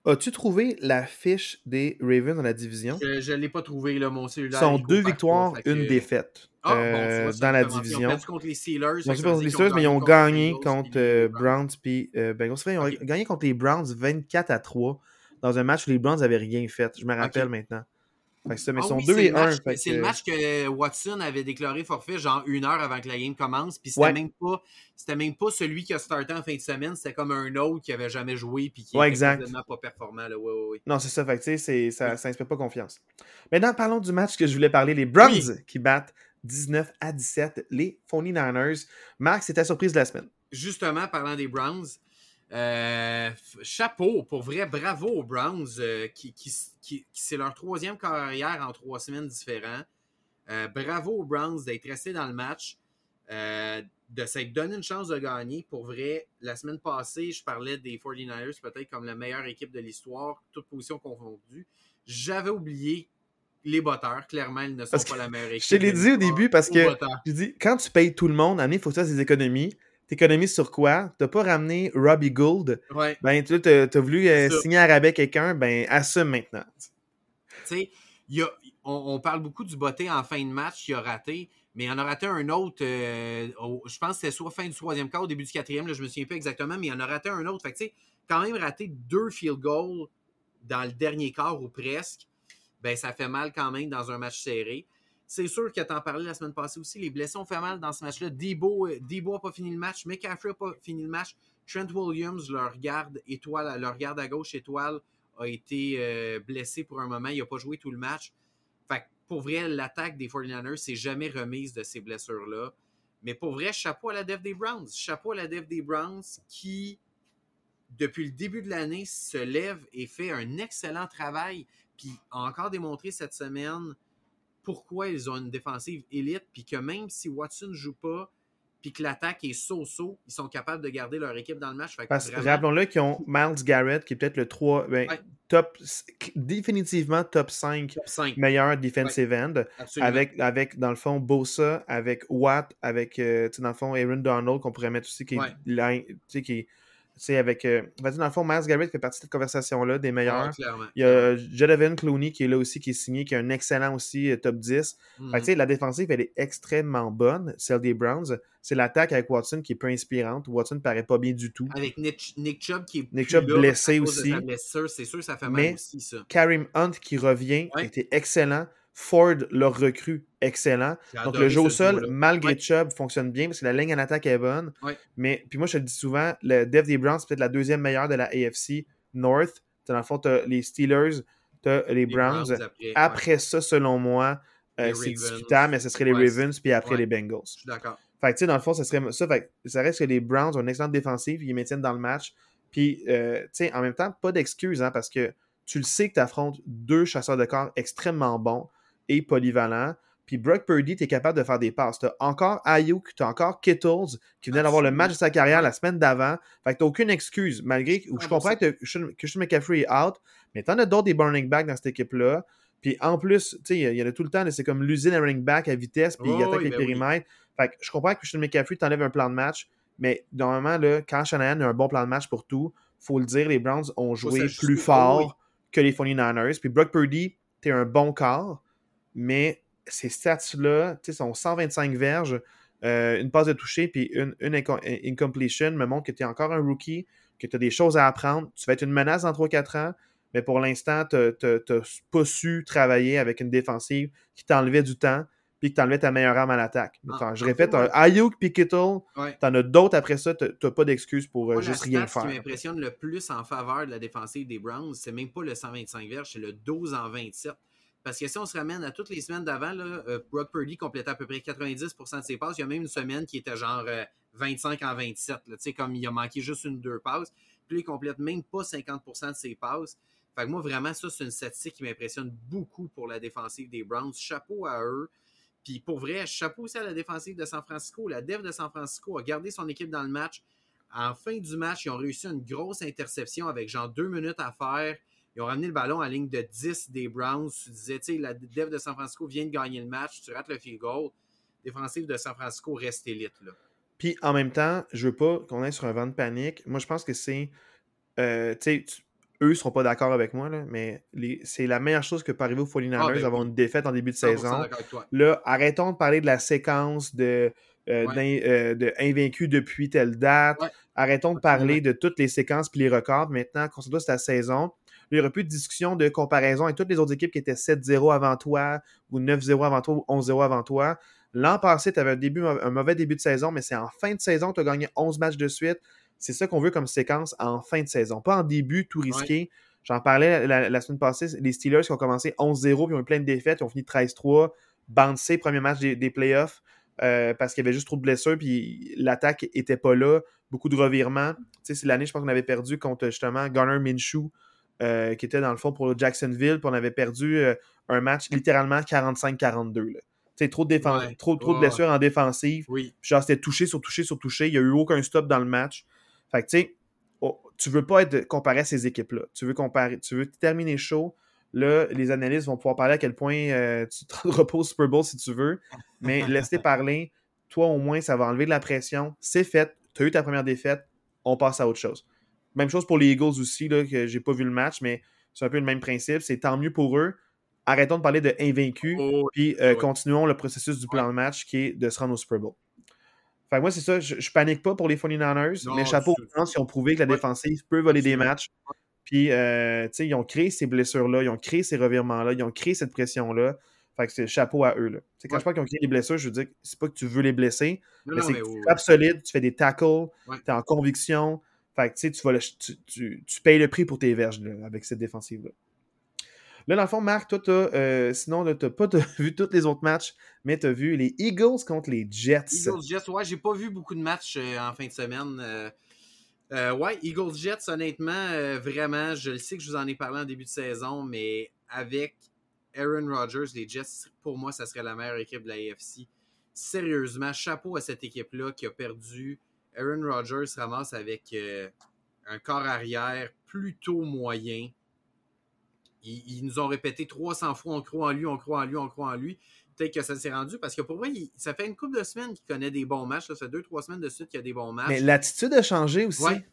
As-tu trouvé la fiche des Ravens dans la division? Je ne l'ai pas trouvé, là, mon cellulaire. Ils sont deux victoires, une défaite Ah, bon, euh, dans la justement, Ils ont division. perdu contre les Steelers. Ils ont veut contre les Steelers, mais ils ont gagné contre euh, Browns puis euh, Bengals. Ils ont gagné contre les Browns 24 à 3 dans un match où les Browns n'avaient rien fait. Je me rappelle maintenant. Fait que ça, mais Ah ils sont oui, 2 c'est et le 1. match que- C'est le match que Watson avait déclaré forfait genre une heure avant que la game commence. Puis c'était Ouais. même pas c'était même pas celui qui a starté en fin de semaine, c'était comme un autre qui avait jamais joué puis qui Ouais, était complètement pas performant. Là. Ouais. Non, c'est ça. Fait que, c'est- ça n'inspire pas confiance. Maintenant, parlons du match que je voulais parler. Les Browns Oui. qui battent 19 à 17 les 49ers. Marc, c'est ta surprise de la semaine. Justement, parlant des Browns, euh, chapeau, pour vrai, bravo aux Browns, euh, qui, qui, qui- qui- c'est leur troisième carrière en trois semaines différents. Euh, bravo aux Browns d'être restés dans le match, de s'être donné une chance de gagner. Pour vrai, la semaine passée, je parlais des 49ers peut-être comme la meilleure équipe de l'histoire, toutes positions confondues. J'avais oublié les botteurs. Clairement, ils ne sont Parce pas la meilleure équipe. je te l'ai dit au début parce que-. Je dis, quand tu payes tout le monde, il faut que tu fasses des économies. T'économises sur quoi? T'as pas ramené Robbie Gould? Ouais. Ben, tu as, voulu euh, signer à rabais quelqu'un, ben, assume maintenant. Tu sais, il on, on parle beaucoup du botté en fin de match qui a raté, mais il en a raté un autre. euh, au- je pense que c'était soit fin du troisième quart ou début du quatrième, là, je me souviens pas exactement, mais il en a raté un autre. Fait que, tu sais, quand même raté deux field goals dans le dernier quart ou presque, ben ça fait mal quand même dans un match serré. C'est sûr que t'en parlais la semaine passée aussi, les blessés ont fait mal dans ce match-là. Debo, euh, Debo a pas fini le match, McCaffrey a pas fini le match. Trent Williams, leur garde étoile, leur garde à gauche étoile, a été euh, blessé pour un moment. Il n'a pas joué tout le match. Fait pour vrai, l'attaque des 49ers s'est jamais remise de ces blessures-là. Mais pour vrai, chapeau à la def des Browns. Chapeau à la def des Browns qui, depuis le début de l'année, se lève et fait un excellent travail. Puis a encore démontré cette semaine pourquoi ils ont une défensive élite. Puis que même si Watson ne joue pas, puis que l'attaque est so-so, ils sont capables de garder leur équipe dans le match. Vraiment- rappelons-le qu'ils ont Miles Garrett, qui est peut-être le 3, ben, Ouais. top, définitivement top 5 top 5. meilleur defensive end. Absolument. Avec, avec, dans le fond, Bosa, avec Watt, avec, euh, dans le fond, Aaron Donald, qu'on pourrait mettre aussi, qui Ouais. qui est- tu sais, avec, euh, vas-y, dans le fond, Miles Garrett fait partie de cette conversation-là, des meilleurs. Ouais, clairement. Il y a Jadavion Clooney qui est là aussi, qui est signé, qui est un excellent aussi euh, top 10. Mhm. Fait que, tu sais, la défensive, elle est extrêmement bonne, celle des Browns. C'est l'attaque avec Watson qui est peu inspirante. Watson paraît pas bien du tout. Avec Nick, Nick Chubb qui est Nick Chubb blessé aussi. c'est sûr, ça fait Mais- mal aussi, ça. Karim Hunt qui revient Ouais. était excellent. Ford, leur recrue, excellent. Donc le jeu au sol, malgré Ouais. Chubb, fonctionne bien parce que la ligne en attaque est bonne. Ouais. Mais puis moi, je te le dis souvent, le dev des Browns, c'est peut-être la deuxième meilleure de la AFC North. Dans le fond, tu as les Steelers, tu as les, Les Browns. après, ouais, ça, selon moi, euh, c'est discutable, mais ce serait les Ravens, puis après les Bengals. je suis d'accord. Fait que, tu sais, dans le fond, ça serait ça. Fait que ça reste que les Browns ont une excellente défensive, ils maintiennent dans le match. Puis, euh, tu sais, en même temps, pas d'excuses, hein, parce que tu le sais que tu affrontes deux chasseurs de corps extrêmement bons et polyvalents. Puis Brock Purdy, tu es capable de faire des passes. Tu as encore Ayuk, tu as encore Kittles, qui venait d'avoir le match de sa carrière la semaine d'avant. Fait que tu aucune excuse, malgré que je comprends que, Sean McCaffrey est out, mais tu en as d'autres des running backs dans cette équipe-là. Puis en plus, tu sais, il y en a tout le temps, c'est comme l'usine à running back à vitesse, puis il Oh, attaque oui, les ben oui. périmètres. Fait que je comprends que Christian McCaffrey t'enlève un plan de match, mais normalement, là, quand Shanahan a un bon plan de match pour tout, faut le dire, les Browns ont joué plus Oh, fort oui. que les 49ers. Puis Brock Purdy, t'es un bon corps, mais ces stats-là, tu sais, sont 125 verges, euh, une passe de toucher, puis une, une inco- incompletion me montre que tu es encore un rookie, que tu as des choses à apprendre. Tu vas être une menace dans 3-4 ans, mais pour l'instant, tu n'as pas su travailler avec une défensive qui t'enlevait du temps, puis qui t'enlevait ta meilleure arme à l'attaque. Ah, je en répète, Ayuk puis Kittle, Ouais. t'en as d'autres après ça, t'as t'as pas d'excuses pour euh, juste rien faire. qui m'impressionne le plus en faveur de la défensive des Browns, c'est même pas le 125 verges, c'est le 12 en 27. Parce que si on se ramène à toutes les semaines d'avant, euh, Brock Purdy complétait à peu près 90% de ses passes. Il y a même une semaine qui était genre euh, 25 en 27. là. Comme il a manqué juste une ou deux passes. Puis il complète même pas 50% de ses passes. Fait que moi, vraiment, ça, c'est une statistique qui m'impressionne beaucoup pour la défensive des Browns. Chapeau à eux. Puis pour vrai, chapeau aussi à la défensive de San Francisco. La dev de San Francisco a gardé son équipe dans le match. En fin du match, ils ont réussi une grosse interception avec genre deux minutes à faire. Ils ont ramené le ballon à ligne de 10 des Browns. Tu disais, tu sais, la dev de San Francisco vient de gagner le match. Tu rates le field goal. Défensive de San Francisco reste élite. Là. Puis en même temps, je veux pas qu'on aille sur un vent de panique. Moi, je pense que c'est. euh, tu sais, eux seront pas d'accord avec moi, là, mais c'est la meilleure chose que peut arriver aux 49ers Ah, ben une défaite en début de 100% saison. d'accord avec toi. Là, arrêtons de parler de la séquence de, euh, Ouais. euh, de invaincus depuis telle date. Ouais. Arrêtons de parler de toutes les séquences puis les records. Maintenant, concentre-toi sur ta saison. Il n'y aura plus de discussion de comparaison avec toutes les autres équipes qui étaient 7-0 avant toi, ou 9-0 avant toi, ou 11-0 avant toi. L'an passé, tu avais un, début, un mauvais début de saison, mais c'est en fin de saison que tu as gagné 11 matchs de suite. C'est ça qu'on veut comme séquence en fin de saison. Pas en début, tout risqué. J'en parlais la, la- la semaine passée, les Steelers qui ont commencé 11-0 puis ont eu plein de défaites, ils ont fini 13-3, bouncé premier match des, des playoffs euh, parce qu'il y avait juste trop de blessures puis l'attaque était pas là, beaucoup de revirements. Tu sais, c'est l'année, je pense qu'on avait perdu contre justement Garner Minshew euh, qui était dans le fond pour Jacksonville, puis on avait perdu euh, un match littéralement 45-42. là. Tu sais, trop de, Ouais. trop, trop de blessures en défensive. Oui. Puis genre, c'était touché sur touché sur touché. Il n'y a eu aucun stop dans le match. Fait que, tu sais, oh, tu veux pas être comparé à ces équipes-là. Tu veux comparer, tu veux terminer chaud. Là, les analystes vont pouvoir parler à quel point euh, tu te au Super Bowl si tu veux. Mais laisse-les parler. Toi, au moins, ça va enlever de la pression. C'est fait. Tu as eu ta première défaite. On passe à autre chose. Même chose pour les Eagles aussi, là, que j'ai pas vu le match, mais c'est un peu le même principe. C'est tant mieux pour eux. Arrêtons de parler de invaincus. Oh, Puis euh, Ouais. continuons le processus du plan de match qui est de se rendre au Super Bowl. Fait que moi, c'est ça. Je, je panique pas pour les 49ers, Non, mais chapeau tu- aux gens qui ont prouvé que la défensive peut voler des matchs. Puis, euh, tu sais, ils ont créé ces blessures-là, ils ont créé ces revirements-là, ils ont créé cette pression-là. Fait que c'est chapeau à eux. Là. Quand Ouais. je parle qu'ils ont créé des blessures, je veux dire, c'est pas que tu veux les blesser, Non, mais c'est que tu solide, tu fais des tackles, tu es en conviction. Tu tu, payes le prix pour tes verges avec cette défensive-là. Là, dans le fond, Marc, toi, euh, sinon, tu n'as pas vu tous les autres matchs, mais tu as vu les Eagles contre les Jets. Eagles Jets, ouais, j'ai pas vu beaucoup de matchs euh, en fin de semaine. Euh, euh, ouais, Eagles Jets, honnêtement, vraiment, je le sais que je vous en ai parlé en début de saison, mais avec Aaron Rodgers, les Jets, pour moi, ça serait la meilleure équipe de la AFC. Sérieusement, chapeau à cette équipe-là qui a perdu. Aaron Rodgers se ramasse avec euh, un corps arrière plutôt moyen. Ils, ils nous ont répété 300 fois on croit en lui, on croit en lui, on croit en lui. Peut-être que ça s'est rendu parce que pour moi, il- ça fait une couple de semaines qu'il connaît des bons matchs. Ça fait deux, trois semaines de suite qu'il y a des bons matchs. Mais l'attitude a changé aussi. Ouais.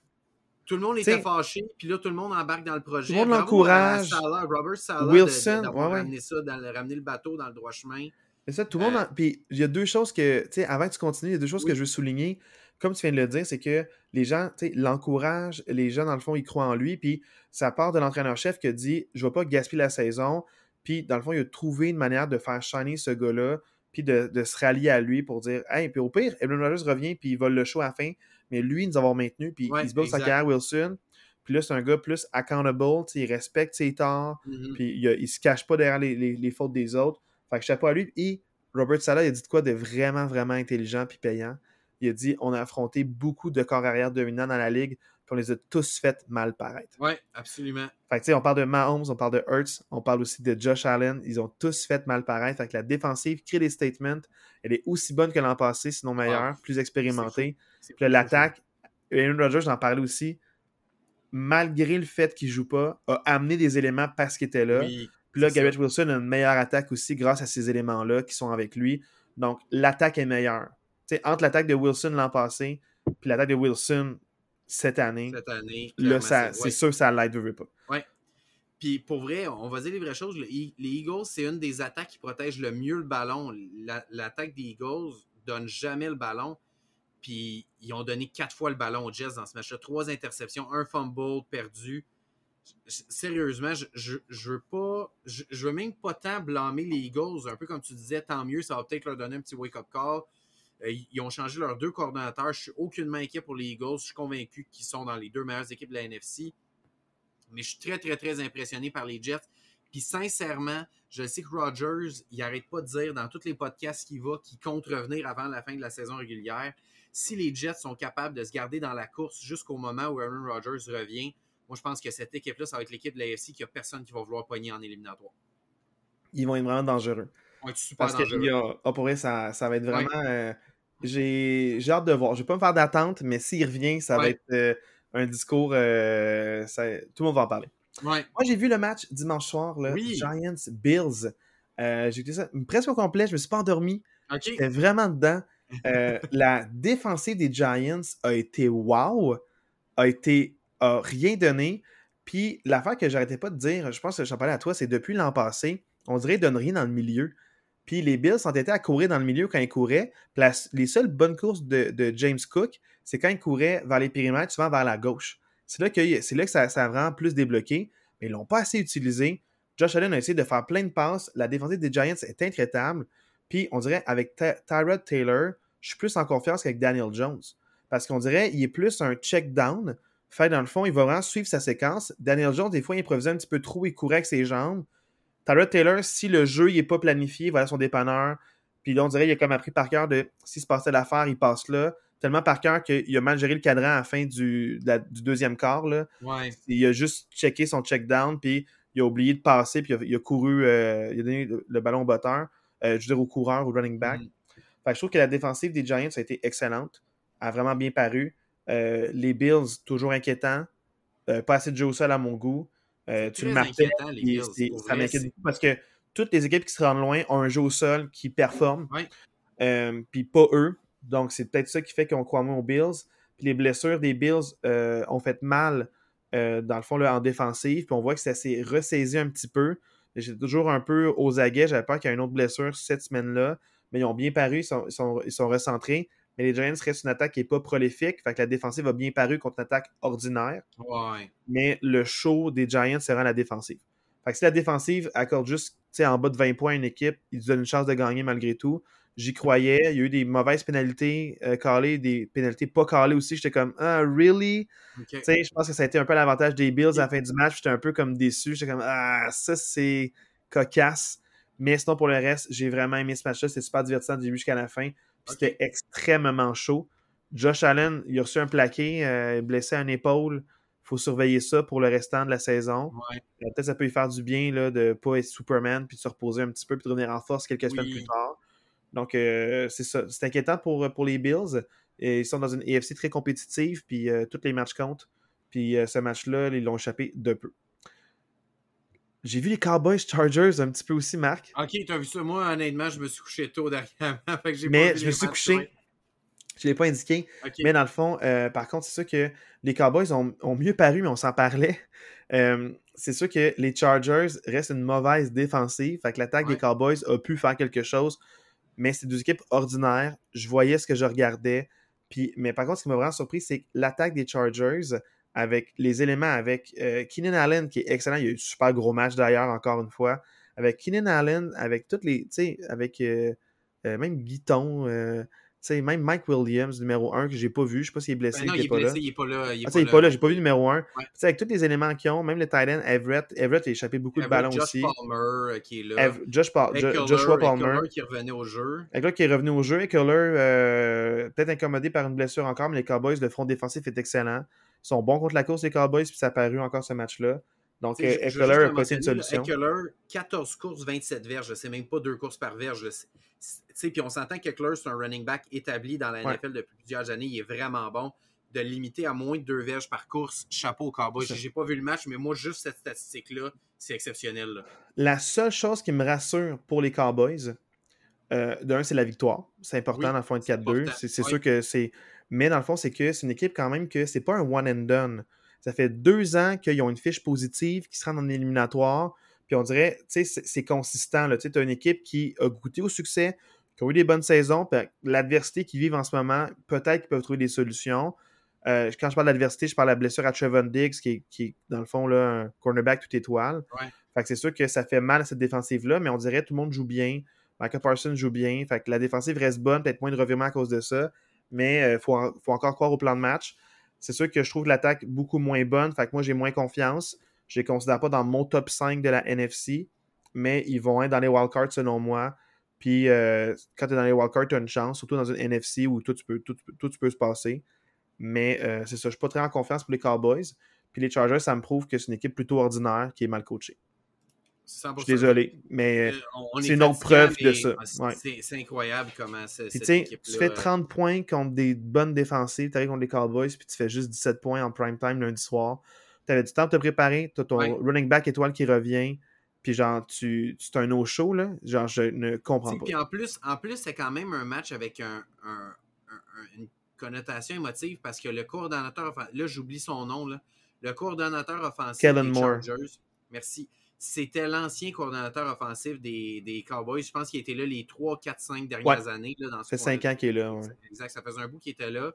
Tout le monde était fâché, puis là, tout le monde embarque dans le projet. Tout le monde l'encourage. Robert Salah, Wilson, de- de- ouais. ça, dans le- bateau dans le droit chemin. C'est ça, tout le monde. Euh, en- Puis il y a deux choses que, tu sais, avant que tu continues, il y a deux choses Oui. que je veux souligner. Comme tu viens de le dire, c'est que les gens, tu sais, l'encouragent, les gens, dans le fond, ils croient en lui, puis ça part de l'entraîneur-chef qui a dit Je vais pas gaspiller la saison. Puis, dans le fond, il a trouvé une manière de faire shiner ce gars-là, puis de, de se rallier à lui pour dire Hey, puis au pire, Aaron Rodgers revient, puis il vole le show à la fin, mais lui, nous avons maintenu, puis Ouais, il se bat sa carrière Wilson. Puis là, c'est un gars plus accountable, il respecte ses torts, Mhm. puis il, il se cache pas derrière les, les- les fautes des autres. Fait que chapeau à lui. Et Robert Salah, il a dit de quoi de vraiment, vraiment intelligent puis payant. Il a dit on a affronté beaucoup de corps arrière dominants dans la ligue, puis on les a tous fait mal paraître. Ouais, absolument. Fait que tu sais, on parle de Mahomes, on parle de Hurts, on parle aussi de Josh Allen. Ils ont tous fait mal paraître. Fait que la défensive crée des statements. Elle est aussi bonne que l'an passé, sinon meilleure, plus expérimentée. L'attaque, Aaron Rodgers, j'en parlais aussi, malgré le fait qu'il joue pas, a amené des éléments parce qu'il était là. Oui, Puis là, Garrett. Wilson a une meilleure attaque aussi grâce à ces éléments-là qui sont avec lui. Donc, l'attaque est meilleure. Entre l'attaque de Wilson l'an passé puis l'attaque de Wilson cette année, cette année. là, c'est- ouais. sûr que ça l'aide, veut, veut pas. Puis pour vrai, on va dire les vraies choses. le- les Eagles, c'est une des attaques qui protège le mieux le ballon. La- L'attaque des Eagles donne jamais le ballon. Puis ils ont donné quatre fois le ballon aux Jets dans ce match-là. Trois interceptions, un fumble perdu. Sérieusement, je, je, je veux pas. Je, je veux même pas tant blâmer les Eagles. Un peu comme tu disais, tant mieux, ça va peut-être leur donner un petit wake-up call. Euh, ils ont changé leurs deux coordonnateurs. Je suis aucunement inquiet pour les Eagles. Je suis convaincu qu'ils sont dans les deux meilleures équipes de la NFC. Mais je suis très, très, très impressionné par les Jets. Puis sincèrement, je sais que Rodgers, il arrête pas de dire dans tous les podcasts qu'il va qu'il compte revenir avant la fin de la saison régulière. Si les Jets sont capables de se garder dans la course jusqu'au moment où Aaron Rodgers revient, moi je pense que cette équipe-là, ça va être l'équipe de l'AFC qu'il n'y a personne qui va vouloir pogner en éliminatoire. Ils vont être vraiment dangereux. Être super Parce dangereux. a- ah, pour vrai, ça, ça va être vraiment. euh, j'ai j'ai hâte de voir. Je vais pas me faire d'attente, mais s'il revient, ça va être euh, un discours. euh, ça- tout le monde va en parler. Ouais. Moi, j'ai vu le match dimanche soir, là, Oui. Giants-Bills. Euh, j'ai écouté ça presque au complet. Je me suis pas endormi. OK. J'étais vraiment dedans. La défensive des Giants a été wow, a été a rien donné. Puis l'affaire que j'arrêtais pas de dire, je pense que j'en parlais à toi, c'est depuis l'an passé, on dirait qu'ils donnent rien dans le milieu. Puis les Bills s'entêtaient à courir dans le milieu quand ils couraient. les seules bonnes courses de, James Cook, c'est quand il courait vers les périmètres, souvent vers la gauche. C'est là que, là que ça, a vraiment plus débloqué, mais ils l'ont pas assez utilisé. Josh Allen a essayé de faire plein de passes. La défensive des Giants est intraitable. Puis on dirait avec Tyrod Taylor, je suis plus en confiance qu'avec Daniel Jones. Parce qu'on dirait qu'il est plus un check down. Fait dans le fond, il va vraiment suivre sa séquence. Daniel Jones, des fois, il improvisait un petit peu trop, il courait avec ses jambes. Tyrod Taylor, si le jeu n'est pas planifié, il va à son dépanneur. Puis là, on dirait qu'il a comme appris par cœur de s'il se passait l'affaire, il passe là. Tellement par cœur qu'il a mal géré le cadran à la fin du, du deuxième quart. Là. Il a juste checké son check down, puis il a oublié de passer, puis il a, couru, euh, il a donné le, ballon au botteur, euh, je veux dire au coureur, au running back. Mm. Fait je trouve que la défensive des Giants a été excellente, a vraiment bien paru. Euh, les Bills, toujours inquiétants, pas assez de jeu au sol à mon goût. Tu le marquais, ça m'inquiète beaucoup parce que toutes les équipes qui se rendent loin ont un jeu au sol qui performe, puis pas eux. Donc, c'est peut-être ça qui fait qu'on croit moins aux Bills. Puis les blessures des Bills ont fait mal euh, dans le fond, là, en défensive. Puis on voit que ça s'est ressaisi un petit peu. J'étais toujours un peu aux aguets. J'avais peur qu'il y ait une autre blessure cette semaine-là. Mais ils ont bien paru, ils sont, ils sont, recentrés. Mais les Giants restent une attaque qui n'est pas prolifique. Fait que la défensive a bien paru contre une attaque ordinaire. Mais le show des Giants, vraiment la défensive. Fait que si la défensive accorde juste en bas de 20 points à une équipe, ils donnent une chance de gagner malgré tout. J'y croyais. Il y a eu des mauvaises pénalités euh, calées, des pénalités pas calées aussi. J'étais comme, ah, really? Je pense que ça a été un peu l'avantage des Bills à la fin du match. J'étais un peu comme déçu. J'étais comme, ah, ça, c'est cocasse. Mais sinon, pour le reste, j'ai vraiment aimé ce match-là. C'était super divertissant du début jusqu'à la fin. C'était extrêmement chaud. Josh Allen, il a reçu un plaqué, euh, blessé à une épaule. Il faut surveiller ça pour le restant de la saison. Euh, peut-être que ça peut lui faire du bien là, de ne pas être Superman puis de se reposer un petit peu puis de revenir en force quelques semaines plus tard. Donc, euh, c'est ça. C'est inquiétant pour, euh, pour les Bills. Et ils sont dans une AFC très compétitive, puis euh, tous les matchs comptent. Puis ce match-là, ils l'ont échappé de peu. J'ai vu les Cowboys Chargers un petit peu aussi, Marc. Ok, tu as vu ça? Moi, honnêtement, je me suis couché tôt derrière. mais je me suis couché. Je ne l'ai pas indiqué. Mais dans le fond, par contre, c'est sûr que les Cowboys ont, mieux paru, mais on s'en parlait. c'est sûr que les Chargers restent une mauvaise défensive. Fait que l'attaque des Cowboys a pu faire quelque chose mais c'est deux équipes ordinaires. Je voyais ce que je regardais. Puis, mais par contre, ce qui m'a vraiment surpris, c'est que l'attaque des Chargers, avec les éléments, avec euh, Keenan Allen, qui est excellent, il y a eu un super gros match d'ailleurs, encore une fois. Avec Keenan Allen, avec toutes les. Tu sais, avec euh, euh, même Guiton, sais, même Mike Williams, numéro 1, que j'ai pas vu, je sais pas s'il est blessé. Ben non, il, est pas blessé, il est pas là. Il est, ah, pas, il est pas là, j'ai pas vu numéro 1. Ouais. Avec tous les éléments qu'ils ont, même le tight end, Everett, Everett a échappé beaucoup de ballons aussi. Josh Palmer euh, qui est là. Josh Joshua Palmer. Eckler qui revenu au jeu. Eckler qui est revenu au jeu. Eckler, euh, peut-être incommodé par une blessure encore, mais les Cowboys, le front défensif est excellent. Ils sont bons contre la course, les Cowboys, puis ça a paru encore ce match-là. Donc, Eckler a passé une solution. Eckler, 14 courses, 27 verges. Je sais même pas deux courses par verge. Puis on s'entend qu'Eckler, c'est un running back établi dans la NFL depuis plusieurs années. Il est vraiment bon. De limiter à moins de deux verges par course, chapeau au Cowboys. J'ai pas vu le match, mais moi, juste cette statistique-là, c'est exceptionnel. La seule chose qui me rassure pour les Cowboys, euh, d'un, c'est la victoire. C'est important dans le fond de 4-2. C'est sûr que c'est. Mais dans le fond, c'est que c'est une équipe quand même que c'est pas un one and done. Ça fait deux ans qu'ils ont une fiche positive, qui se rendent en éliminatoire. Puis on dirait, tu sais, c'est consistant. Tu as une équipe qui a goûté au succès, qui a eu des bonnes saisons. Puis l'adversité qu'ils vivent en ce moment, peut-être qu'ils peuvent trouver des solutions. Euh, quand je parle d'adversité, je parle de la blessure à Trevon Diggs, qui est, dans le fond là, un cornerback tout étoile. Fait que c'est sûr que ça fait mal à cette défensive-là, mais on dirait que tout le monde joue bien. Michael Parsons joue bien. Fait que la défensive reste bonne, peut-être moins de revirements à cause de ça. Mais il euh, faut, faut, encore croire au plan de match. C'est sûr que je trouve l'attaque beaucoup moins bonne. Fait que moi, j'ai moins confiance. Je ne les considère pas dans mon top 5 de la NFC, mais ils vont être dans les wildcards selon moi. Puis euh, quand tu es dans les wildcards, tu as une chance, surtout dans une NFC où tout, tu peux, tout, tout se passer. Mais euh, c'est ça, je ne suis pas très en confiance pour les Cowboys. Puis les Chargers, ça me prouve que c'est une équipe plutôt ordinaire qui est mal coachée. Je suis désolé, mais euh, c'est une autre preuve de ça. C'est incroyable comment c'est. Tu fais 30 euh, points contre des bonnes défensives, tu arrives contre les Cowboys, puis tu fais juste 17 points en prime time lundi soir. Tu avais du temps de te préparer, tu as ton running back étoile qui revient, puis genre, tu, tu un no-show, là. Genre, je ne comprends pas. Puis en plus, en plus c'est quand même un match avec un, une connotation émotive parce que le coordonnateur, là, j'oublie son nom, là le coordonnateur offensif Kellen des Moore. Chargers. Merci. C'était l'ancien coordonnateur offensif des, des Cowboys. Je pense qu'il était là les 3, 4, 5 dernières années. Là, dans Ça fait 5 ans qu'il est là. ouais. Exact, ça faisait un bout qu'il était là.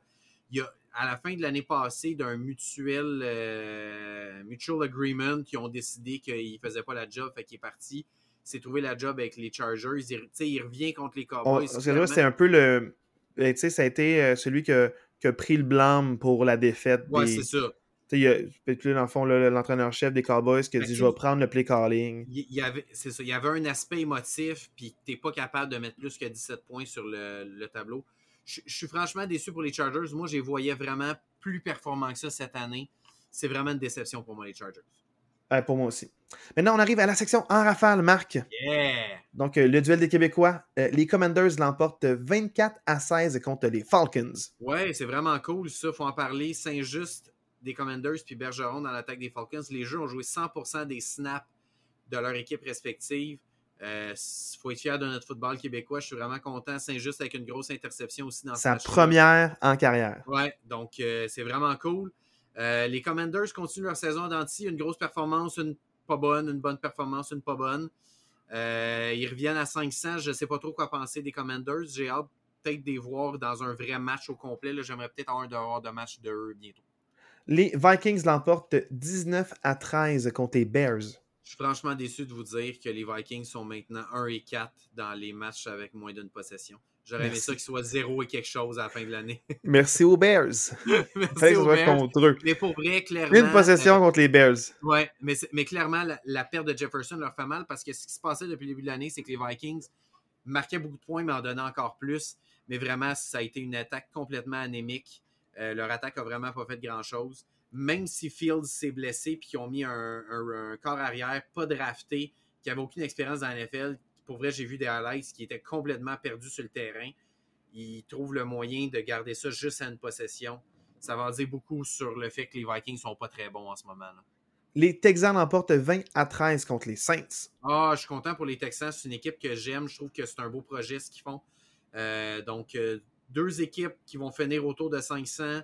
Il y a, à la fin de l'année passée, d'un mutuel euh, mutual agreement, qui ont décidé qu'il ne faisait pas la job, fait qu'il est parti. Il s'est trouvé la job avec les Chargers. Il, revient contre les Cowboys. c'est un peu le. ben, tu sais, ça a été euh, celui qui a, qui a pris le blâme pour la défaite. Ouais, des- il y a, dans le fond, l'entraîneur-chef des Cowboys qui a Fait dit Je vais prendre le play calling. Il y avait, c'est ça. Il y avait un aspect émotif, puis tu n'es pas capable de mettre plus que 17 points sur le, le tableau. Je, je suis franchement déçu pour les Chargers. Moi, je les voyais vraiment plus performants que ça cette année. C'est vraiment une déception pour moi, les Chargers. Ouais, pour moi aussi. Maintenant, on arrive à la section en rafale, Marc. Yeah! Donc, euh, le duel des Québécois. Euh, les Commanders l'emportent 24 à 16 contre les Falcons. Ouais, c'est vraiment cool, ça. Faut en parler. Saint-Just des Commanders puis Bergeron dans l'attaque des Falcons. Les jeux ont joué 100% des snaps de leur équipe respective. Il faut être fier de notre football québécois. Je suis vraiment content. Saint-Just avec une grosse interception aussi dans Sa première en carrière. Ouais, donc euh, c'est vraiment cool. Euh, les Commanders continuent leur saison d'anti. Une grosse performance, une pas bonne, une bonne performance, une pas bonne. Euh, ils reviennent à 500. Je ne sais pas trop quoi penser des Commanders. J'ai hâte peut-être de les voir dans un vrai match au complet. J'aimerais peut-être avoir un dehors de match de eux bientôt. Les Vikings l'emportent 19 à 13 contre les Bears. Je suis franchement déçu de vous dire que les Vikings sont maintenant 1 et 4 dans les matchs avec moins d'une possession. J'aurais aimé ça qu'ils soient 0 et quelque chose à la fin de l'année. Merci aux Bears. Merci aux Bears. contre eux. Mais pour vrai, clairement. Une possession euh, contre les Bears. Ouais, mais, mais clairement, la, la perte de Jefferson leur fait mal parce que ce qui se passait depuis le début de l'année, c'est que les Vikings marquaient beaucoup de points, mais en donnaient encore plus. Mais vraiment, ça a été une attaque complètement anémique. Euh, leur attaque a vraiment pas fait grand-chose. Même si Fields s'est blessé puis qu'ils ont mis un, un- un corps arrière pas drafté, qui avait aucune expérience dans la NFL, pour vrai, j'ai vu des highlights qui étaient complètement perdus sur le terrain. Ils trouvent le moyen de garder ça juste à une possession. Ça va en dire beaucoup sur le fait que les Vikings sont pas très bons en ce moment. là. Les Texans l'emportent 20 à 13 contre les Saints. Ah, je suis content pour les Texans. C'est une équipe que j'aime. Je trouve que c'est un beau projet ce qu'ils font. Euh, donc, euh, deux équipes qui vont finir autour de 500.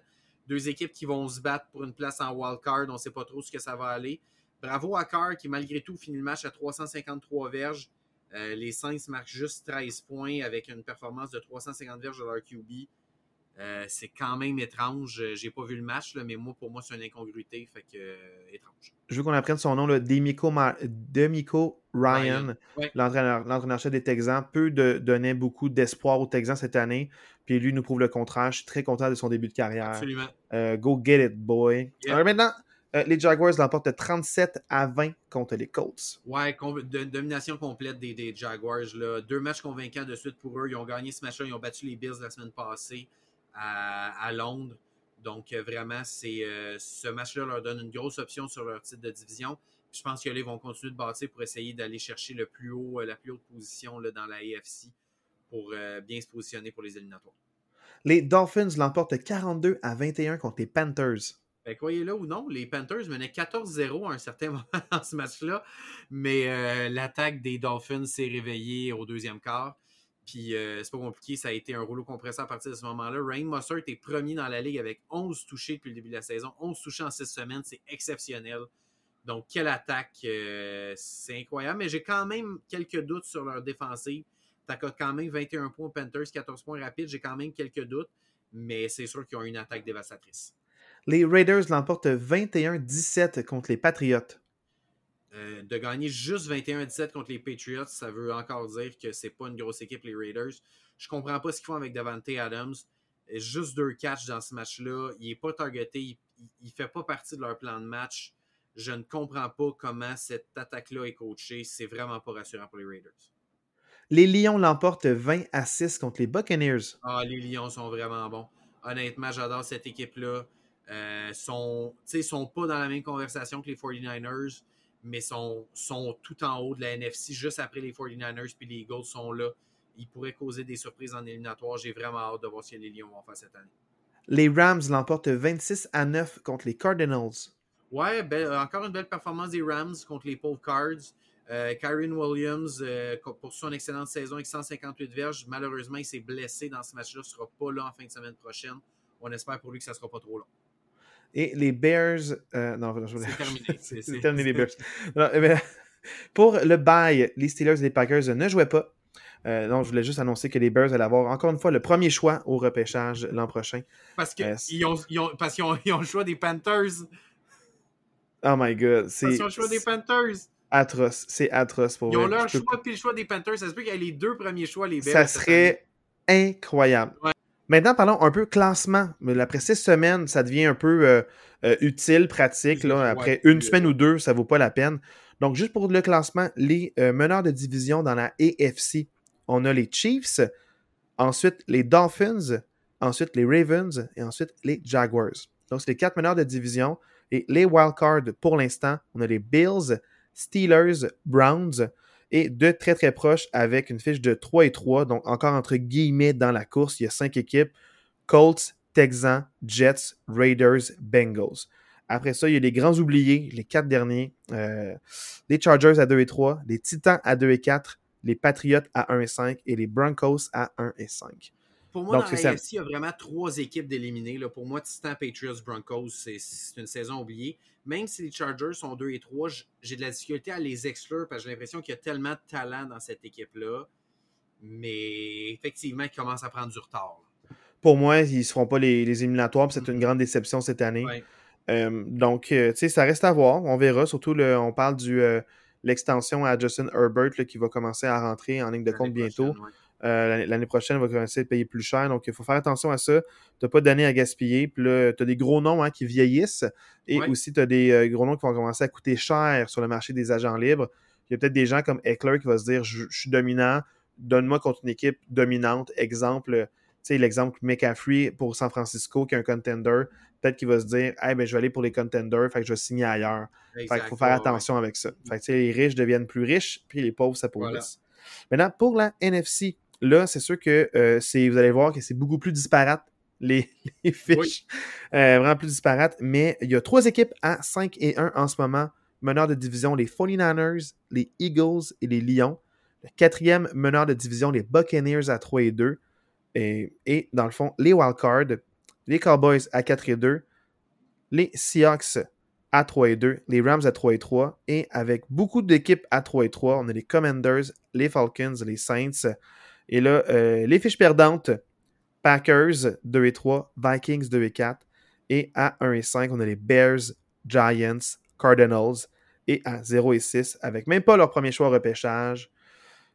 Deux équipes qui vont se battre pour une place en wild card. On ne sait pas trop ce que ça va aller. Bravo à Carr qui, malgré tout, finit le match à 353 verges. Euh, les Saints marquent juste 13 points avec une performance de 350 verges de leur QB. Euh, c'est quand même étrange. J'ai pas vu le match, là, mais moi, pour moi, c'est une incongruité. Fait que, euh, étrange. Je veux qu'on apprenne son nom, là, Demico, Ryan, Ouais. l'entraîneur-chef des Texans. Peu de, donnait beaucoup d'espoir aux Texans cette année. Puis lui nous prouve le contraire. Je suis très content de son début de carrière. Absolument. Euh, go get it, boy. Yeah. Alors maintenant, euh, les Jaguars l'emportent 37 à 20 contre les Colts. Ouais, de- domination complète des, des Jaguars. Là. Deux matchs convaincants de suite pour eux. Ils ont gagné ce match-là. Ils ont battu les Bills la semaine passée à, à Londres. Donc, euh, vraiment, c'est euh, ce match-là leur donne une grosse option sur leur titre de division. Puis je pense que là, ils vont continuer de bâtir pour essayer d'aller chercher le plus haut, la plus haute position là, dans la AFC pour euh, bien se positionner pour les éliminatoires. Les Dolphins l'emportent 42 à 21 contre les Panthers. Que croyez-le ou non, les Panthers menaient 14-0 à un certain moment dans ce match-là, mais euh, l'attaque des Dolphins s'est réveillée au deuxième quart. Puis euh, c'est pas compliqué, ça a été un rouleau compresseur à partir de ce moment-là. Rain Mossert est premier dans la ligue avec 11 touchés depuis le début de la saison. 11 touchés en 6 semaines, c'est exceptionnel. Donc, quelle attaque, euh, c'est incroyable. Mais j'ai quand même quelques doutes sur leur défensive. T'as quand même 21 points aux Panthers, 14 points rapides. J'ai quand même quelques doutes, mais c'est sûr qu'ils ont une attaque dévastatrice. Les Raiders l'emportent 21-17 contre les Patriots. Euh, de gagner juste 21-17 contre les Patriots, ça veut encore dire que c'est pas une grosse équipe, les Raiders. Je comprends pas ce qu'ils font avec Davante Adams. Juste deux catchs dans ce match-là. Il est pas targeté. Il, il fait pas partie de leur plan de match. Je ne comprends pas comment cette attaque-là est coachée. C'est vraiment pas rassurant pour les Raiders. Les Lions l'emportent 20 à 6 contre les Buccaneers. Ah, les Lions sont vraiment bons. Honnêtement, j'adore cette équipe-là. Euh, sont, sont pas dans la même conversation que les 49ers, mais sont, sont tout en haut de la NFC, juste après les 49ers, puis les Eagles sont là. Ils pourraient causer des surprises en éliminatoire. J'ai vraiment hâte de voir ce que les Lions vont faire cette année. Les Rams l'emportent 26 à 9 contre les Cardinals. Ouais, belle- encore une belle performance des Rams contre les pauvres Cards. Euh, Kyron Williams, euh, pour son excellente saison avec 158 verges, malheureusement, il s'est blessé dans ce match-là. Il ne sera pas là en fin de semaine prochaine. On espère pour lui que ça ne sera pas trop long. Et les Bears. euh, non, je C'est terminé. C'est- terminé les Bears. Non, pour le bail, les Steelers et les Packers ne jouaient pas. Euh, non, je voulais juste annoncer que les Bears allaient avoir encore une fois le premier choix au repêchage l'an prochain. Parce qu'ils Euh, ils ont, ils ont, parce ont, ils ont le choix des Panthers. Oh my god, Parce qu'ils ont le choix des Panthers. Atroce. C'est atroce pour Ils ont leur Je peux- choix puis le choix des Panthers. Ça se peut qu'il y ait les deux premiers choix, les Bears. Ça serait incroyable. Ouais. Maintenant, parlons un peu classement. Mais Après six semaines, ça devient un peu euh, euh, utile, pratique. Là. Après une semaine ou deux, ça vaut pas la peine. Donc, juste pour le classement, les euh, meneurs de division dans la AFC, on a les Chiefs, ensuite les Dolphins, ensuite les Ravens et ensuite les Jaguars. Donc, c'est les quatre meneurs de division. Et les wildcards, pour l'instant, on a les Bills, Steelers, Browns et de très très proches avec une fiche de 3 et 3, donc encore entre guillemets dans la course. Il y a cinq équipes Colts, Texans, Jets, Raiders, Bengals. Après ça, il y a les grands oubliés, les quatre derniers euh, les Chargers à 2 et 3, les Titans à 2 et 4, les Patriots à 1 et 5 et les Broncos à 1 et 5. Pour moi, Donc, dans la. AFC, il y a vraiment trois équipes d'éliminés. Pour moi, Titan, Patriots, Broncos, c'est une saison oubliée. Même si les Chargers sont 2 et 3, j- j'ai de la difficulté à les exclure parce que j'ai l'impression qu'il y a tellement de talent dans cette équipe-là. Mais effectivement, ils commencent à prendre du retard. Pour moi, ils ne se feront pas les, les éliminatoires, c'est une Mhm. grande déception cette année. Ouais. Euh, donc, euh, tu sais, ça reste à voir. On verra. Surtout, le, on parle du euh, l'extension à Justin Herbert là, qui va commencer à rentrer en ligne de compte bientôt. ouais. Euh, l'année- prochaine, il va commencer à payer plus cher. Donc, il faut faire attention à ça. Tu n'as pas d'années à gaspiller. Puis là, tu as des gros noms hein, qui vieillissent. Et Ouais. aussi, tu as des euh, gros noms qui vont commencer à coûter cher sur le marché des agents libres. Il y a peut-être des gens comme Eckler qui va se dire Je, je suis dominant, donne-moi contre une équipe dominante. Exemple, tu sais, l'exemple McCaffrey pour San Francisco, qui est un contender. Peut-être qu'il va se dire hey, ben, je vais aller pour les contenders, fait que je vais signer ailleurs. Fait qu'il faut faire Ouais, attention avec ça. Fait que, les riches deviennent plus riches, puis les pauvres s'appauvrissent. Maintenant, pour la NFC, là, c'est sûr que euh, c'est, vous allez voir que c'est beaucoup plus disparate, les, les fiches. Euh, vraiment plus disparate. Mais il y a trois équipes à 5 et 1 en ce moment. Meneur de division, les 49ers, les Eagles et les Lions. Le quatrième meneur de division, les Buccaneers à 3 et 2. Et, et dans le fond, les Wildcards, les Cowboys à 4 et 2. Les Seahawks à 3 et 2, les Rams à 3 et 3, et avec beaucoup d'équipes à 3 et 3, on a les Commanders, les Falcons, les Saints, et là, euh, les fiches perdantes, Packers 2 et 3, Vikings 2 et 4, et à 1 et 5, on a les Bears, Giants, Cardinals, et à 0 et 6, avec même pas leur premier choix au repêchage,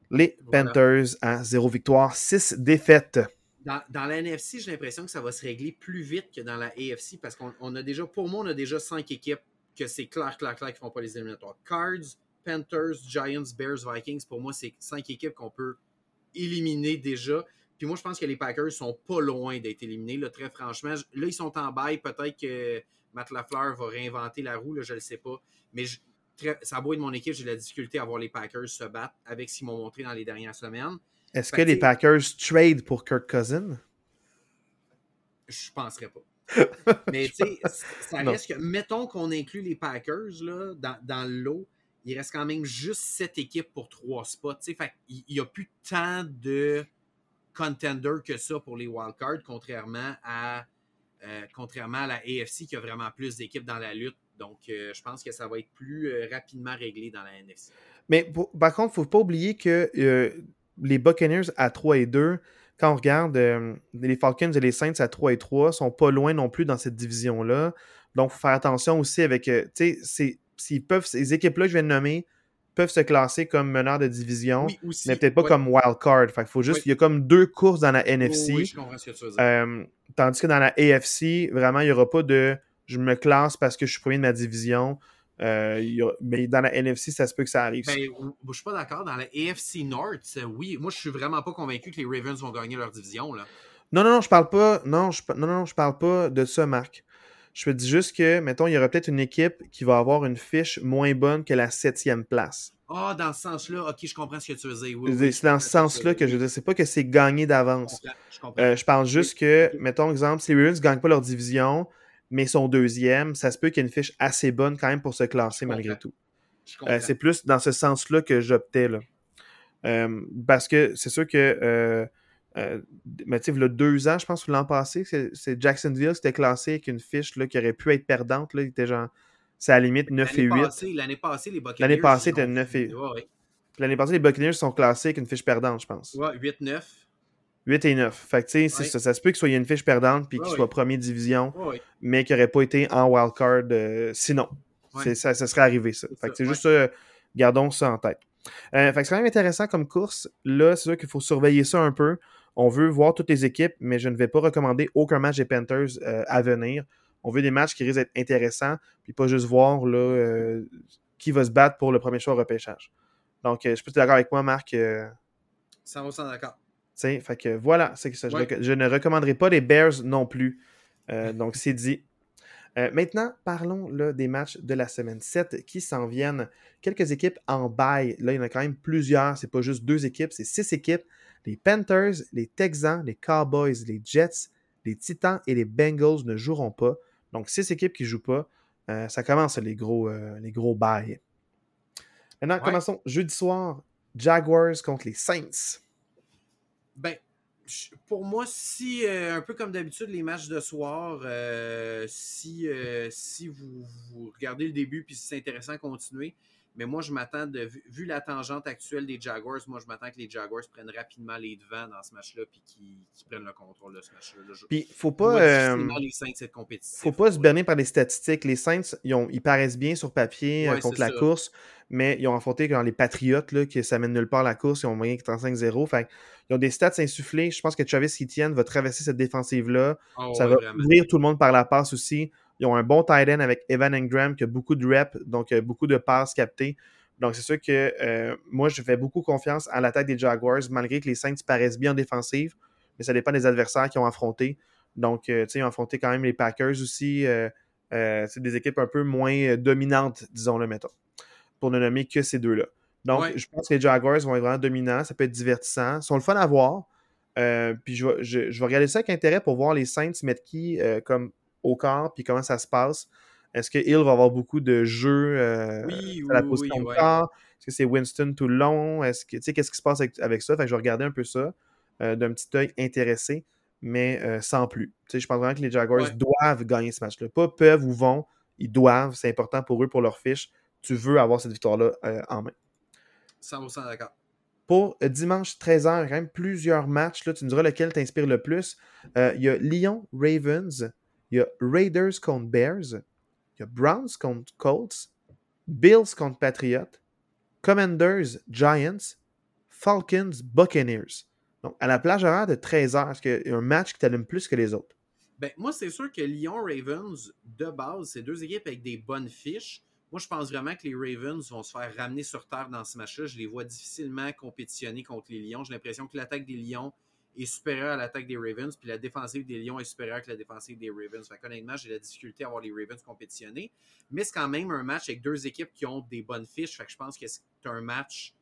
les Voilà. Panthers à 0 victoire, 6 défaites. Dans, dans la NFC, j'ai l'impression que ça va se régler plus vite que dans la AFC parce qu'on on a déjà, pour moi, on a déjà cinq équipes que c'est clair, clair, clair qui ne font pas les éliminatoires. Cards, Panthers, Giants, Bears, Vikings, pour moi, c'est cinq équipes qu'on peut éliminer déjà. Puis moi, je pense que les Packers sont pas loin d'être éliminés, là, très franchement. Là, ils sont en bail. Peut-être que Matt Lafleur va réinventer la roue, là, je ne le sais pas. Mais je- très- ça a beau être mon équipe, j'ai de la difficulté à voir les Packers se battre avec ce qu'ils m'ont montré dans les dernières semaines. Est-ce que les Packers trade pour Kirk Cousin? Je penserais pas. Mais tu sais, ça Non. reste que, mettons qu'on inclut les Packers là, dans, dans le lot, il reste quand même juste sept équipes pour trois spots. qu'il n'y a plus tant de contenders que ça pour les wildcards, contrairement à, euh, contrairement à la AFC qui a vraiment plus d'équipes dans la lutte. Donc, euh, je pense que ça va être plus euh, rapidement réglé dans la NFC. Mais par contre, il ne faut pas oublier que les Buccaneers à 3 et 2, quand on regarde les Falcons et les Saints à 3 et 3, sont pas loin non plus dans cette division-là. Donc, il faut faire attention aussi avec. tu sais, s'ils peuvent, ces équipes-là que je viens de nommer peuvent se classer comme meneurs de division, Oui, aussi. mais peut-être pas Ouais. comme wild card. Fait faut juste. Il y a comme deux courses dans la NFC. oui, je comprends ce que tu veux dire. Euh, tandis que dans la AFC, vraiment, il n'y aura pas de je me classe parce que je suis premier de ma division. Euh, a- mais dans la NFC, ça se peut que ça arrive. Ben, je suis pas d'accord. Dans la AFC North, euh, oui, moi je suis vraiment pas convaincu que les Ravens vont gagner leur division. Là. Non, non, non, je parle pas. Non, je, non, non, je parle pas de ça, Marc. Je te dis juste que, mettons, il y aura peut-être une équipe qui va avoir une fiche moins bonne que la septième place. Ah, dans ce sens-là, ok, je comprends ce que tu veux dire. Oui, oui, c'est dans ce sens-là que je veux dire. C'est pas que c'est gagné d'avance. je comprends. Euh, je parle juste que, mettons, exemple, si les Ravens ne gagnent pas leur division, mais sont deuxième, ça se peut qu'il y ait une fiche assez bonne quand même pour se classer malgré tout. Euh, c'est plus dans ce sens-là que j'optais. là. Euh, parce que c'est sûr que euh, mais tu sais, il y a deux ans, je pense, ou l'an passé, c'est Jacksonville qui était classé avec une fiche là, qui aurait pu être perdante. Là, il était genre, c'est à la limite 9 et 8. L'année passée, les Buccaneers. L'année passée, c'était 9 et 8. L'année passée, les Buccaneers sont classés avec une fiche perdante, je pense. Ouais, 8-9. 8 et 9. Fait que, tu sais, ça, ça, se peut qu'il soit une fiche perdante puis qu'il soit premier division, mais qu'il n'aurait pas été en wildcard euh, sinon. Ça, ça, serait arrivé, ça. Fait que c'est juste ça, gardons ça en tête. Euh, fait que c'est quand même intéressant comme course. Là, c'est sûr qu'il faut surveiller ça un peu. On veut voir toutes les équipes, mais je ne vais pas recommander aucun match des Panthers euh, à venir. On veut des matchs qui risquent d'être intéressants, puis pas juste voir là, euh, qui va se battre pour le premier choix au repêchage. Donc, je peux être d'accord avec moi, Marc. 100% d'accord. Fait que voilà, c'est ça. Je, ne recommanderai pas les Bears non plus. donc, c'est dit. maintenant, parlons là, des matchs de la semaine 7 qui s'en viennent. Quelques équipes en bail. Là, il y en a quand même plusieurs. C'est pas juste deux équipes, c'est six équipes les Panthers, les Texans, les Cowboys, les Jets, les Titans et les Bengals ne joueront pas. Donc, six équipes qui ne jouent pas. Euh, ça commence les gros, euh, les gros bails. Maintenant, commençons jeudi soir. Jaguars contre les Saints. Ben, pour moi, si, euh, un peu comme d'habitude, les matchs de soir, si, si vous, vous, regardez le début puis si c'est intéressant, continuez. Mais moi, je m'attends, de vu la tangente actuelle des Jaguars, moi, je m'attends que les Jaguars prennent rapidement les devants dans ce match-là puis qu'ils prennent le contrôle de ce match-là. Puis, faut pas. Euh, faut pas se berner par les statistiques. Les Saints, ils, ont, ils paraissent bien sur papier euh, contre la course, mais ils ont affronté quand les Patriotes, là, qui ça mène nulle part la course, ils ont moyen 35-0. Fait ils ont des stats insufflés. Je pense que Travis Etienne va traverser cette défensive-là. Ah ça va ouvrir tout le monde par la passe aussi. Ils ont un bon tight end avec Evan Engram qui a beaucoup de reps, donc euh, beaucoup de passes captées. Donc, c'est sûr que euh, moi, je fais beaucoup confiance à l'attaque des Jaguars, malgré que les Saints paraissent bien en défensive, mais ça dépend des adversaires qu'ils ont affrontés. Donc, euh, tu sais, ils ont affronté quand même les Packers aussi. c'est des équipes un peu moins dominantes, disons-le, mettons, pour ne nommer que ces deux-là. Donc, je pense que les Jaguars vont être vraiment dominants. Ça peut être divertissant. Ils sont le fun à voir. puis je vais, je, vais, regarder ça avec intérêt pour voir les Saints mettre qui comme au corps, puis comment ça se passe? Est-ce que Hill va avoir beaucoup de jeux euh, à la position de corps? Est-ce que c'est Winston tout le long? Est-ce que, qu'est-ce qui se passe avec, ça? Fait que je vais regarder un peu ça euh, d'un petit œil intéressé, mais euh, sans plus. je pense vraiment que les Jaguars doivent gagner ce match-là. Pas peuvent ou vont, ils doivent. C'est important pour eux, pour leur fiche. Tu veux avoir cette victoire-là en main. 100% d'accord. Pour dimanche 13h, quand même plusieurs matchs. Là, tu me diras lequel t'inspire le plus. Il y a Lyon Ravens il y a Raiders contre Bears, il y a Browns contre Colts, Bills contre Patriots, Commanders Giants, Falcons Buccaneers. Donc, à la plage horaire de 13h, est-ce qu'il y a un match qui t'allume plus que les autres? Ben, moi, c'est sûr que Lyon Ravens, de base, c'est deux équipes avec des bonnes fiches. Moi, je pense vraiment que les Ravens vont se faire ramener sur terre dans ce match-là. Je les vois difficilement compétitionner contre les Lions. J'ai l'impression que l'attaque des Lions est supérieur à l'attaque des Ravens, puis la défensive des Lions est supérieure que la défensive des Ravens. Fait honnêtement, j'ai la difficulté à voir les Ravens compétitionner. Mais c'est quand même un match avec deux équipes qui ont des bonnes fiches. Fait que je pense que c'est un match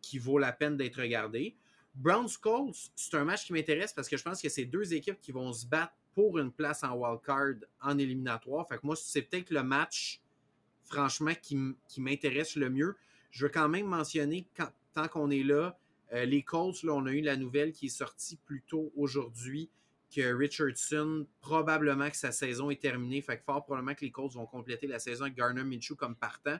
qui vaut la peine d'être regardé. Browns Colts, c'est un match qui m'intéresse parce que je pense que c'est deux équipes qui vont se battre pour une place en wildcard en éliminatoire. Fait que moi, c'est peut-être le match, franchement, qui, m'intéresse le mieux. Je veux quand même mentionner, tant qu'on est là, euh, les Colts, on a eu la nouvelle qui est sortie plus tôt aujourd'hui que Richardson, probablement que sa saison est terminée. Fait que fort probablement que les Colts vont compléter la saison avec Garner Minshew comme partant.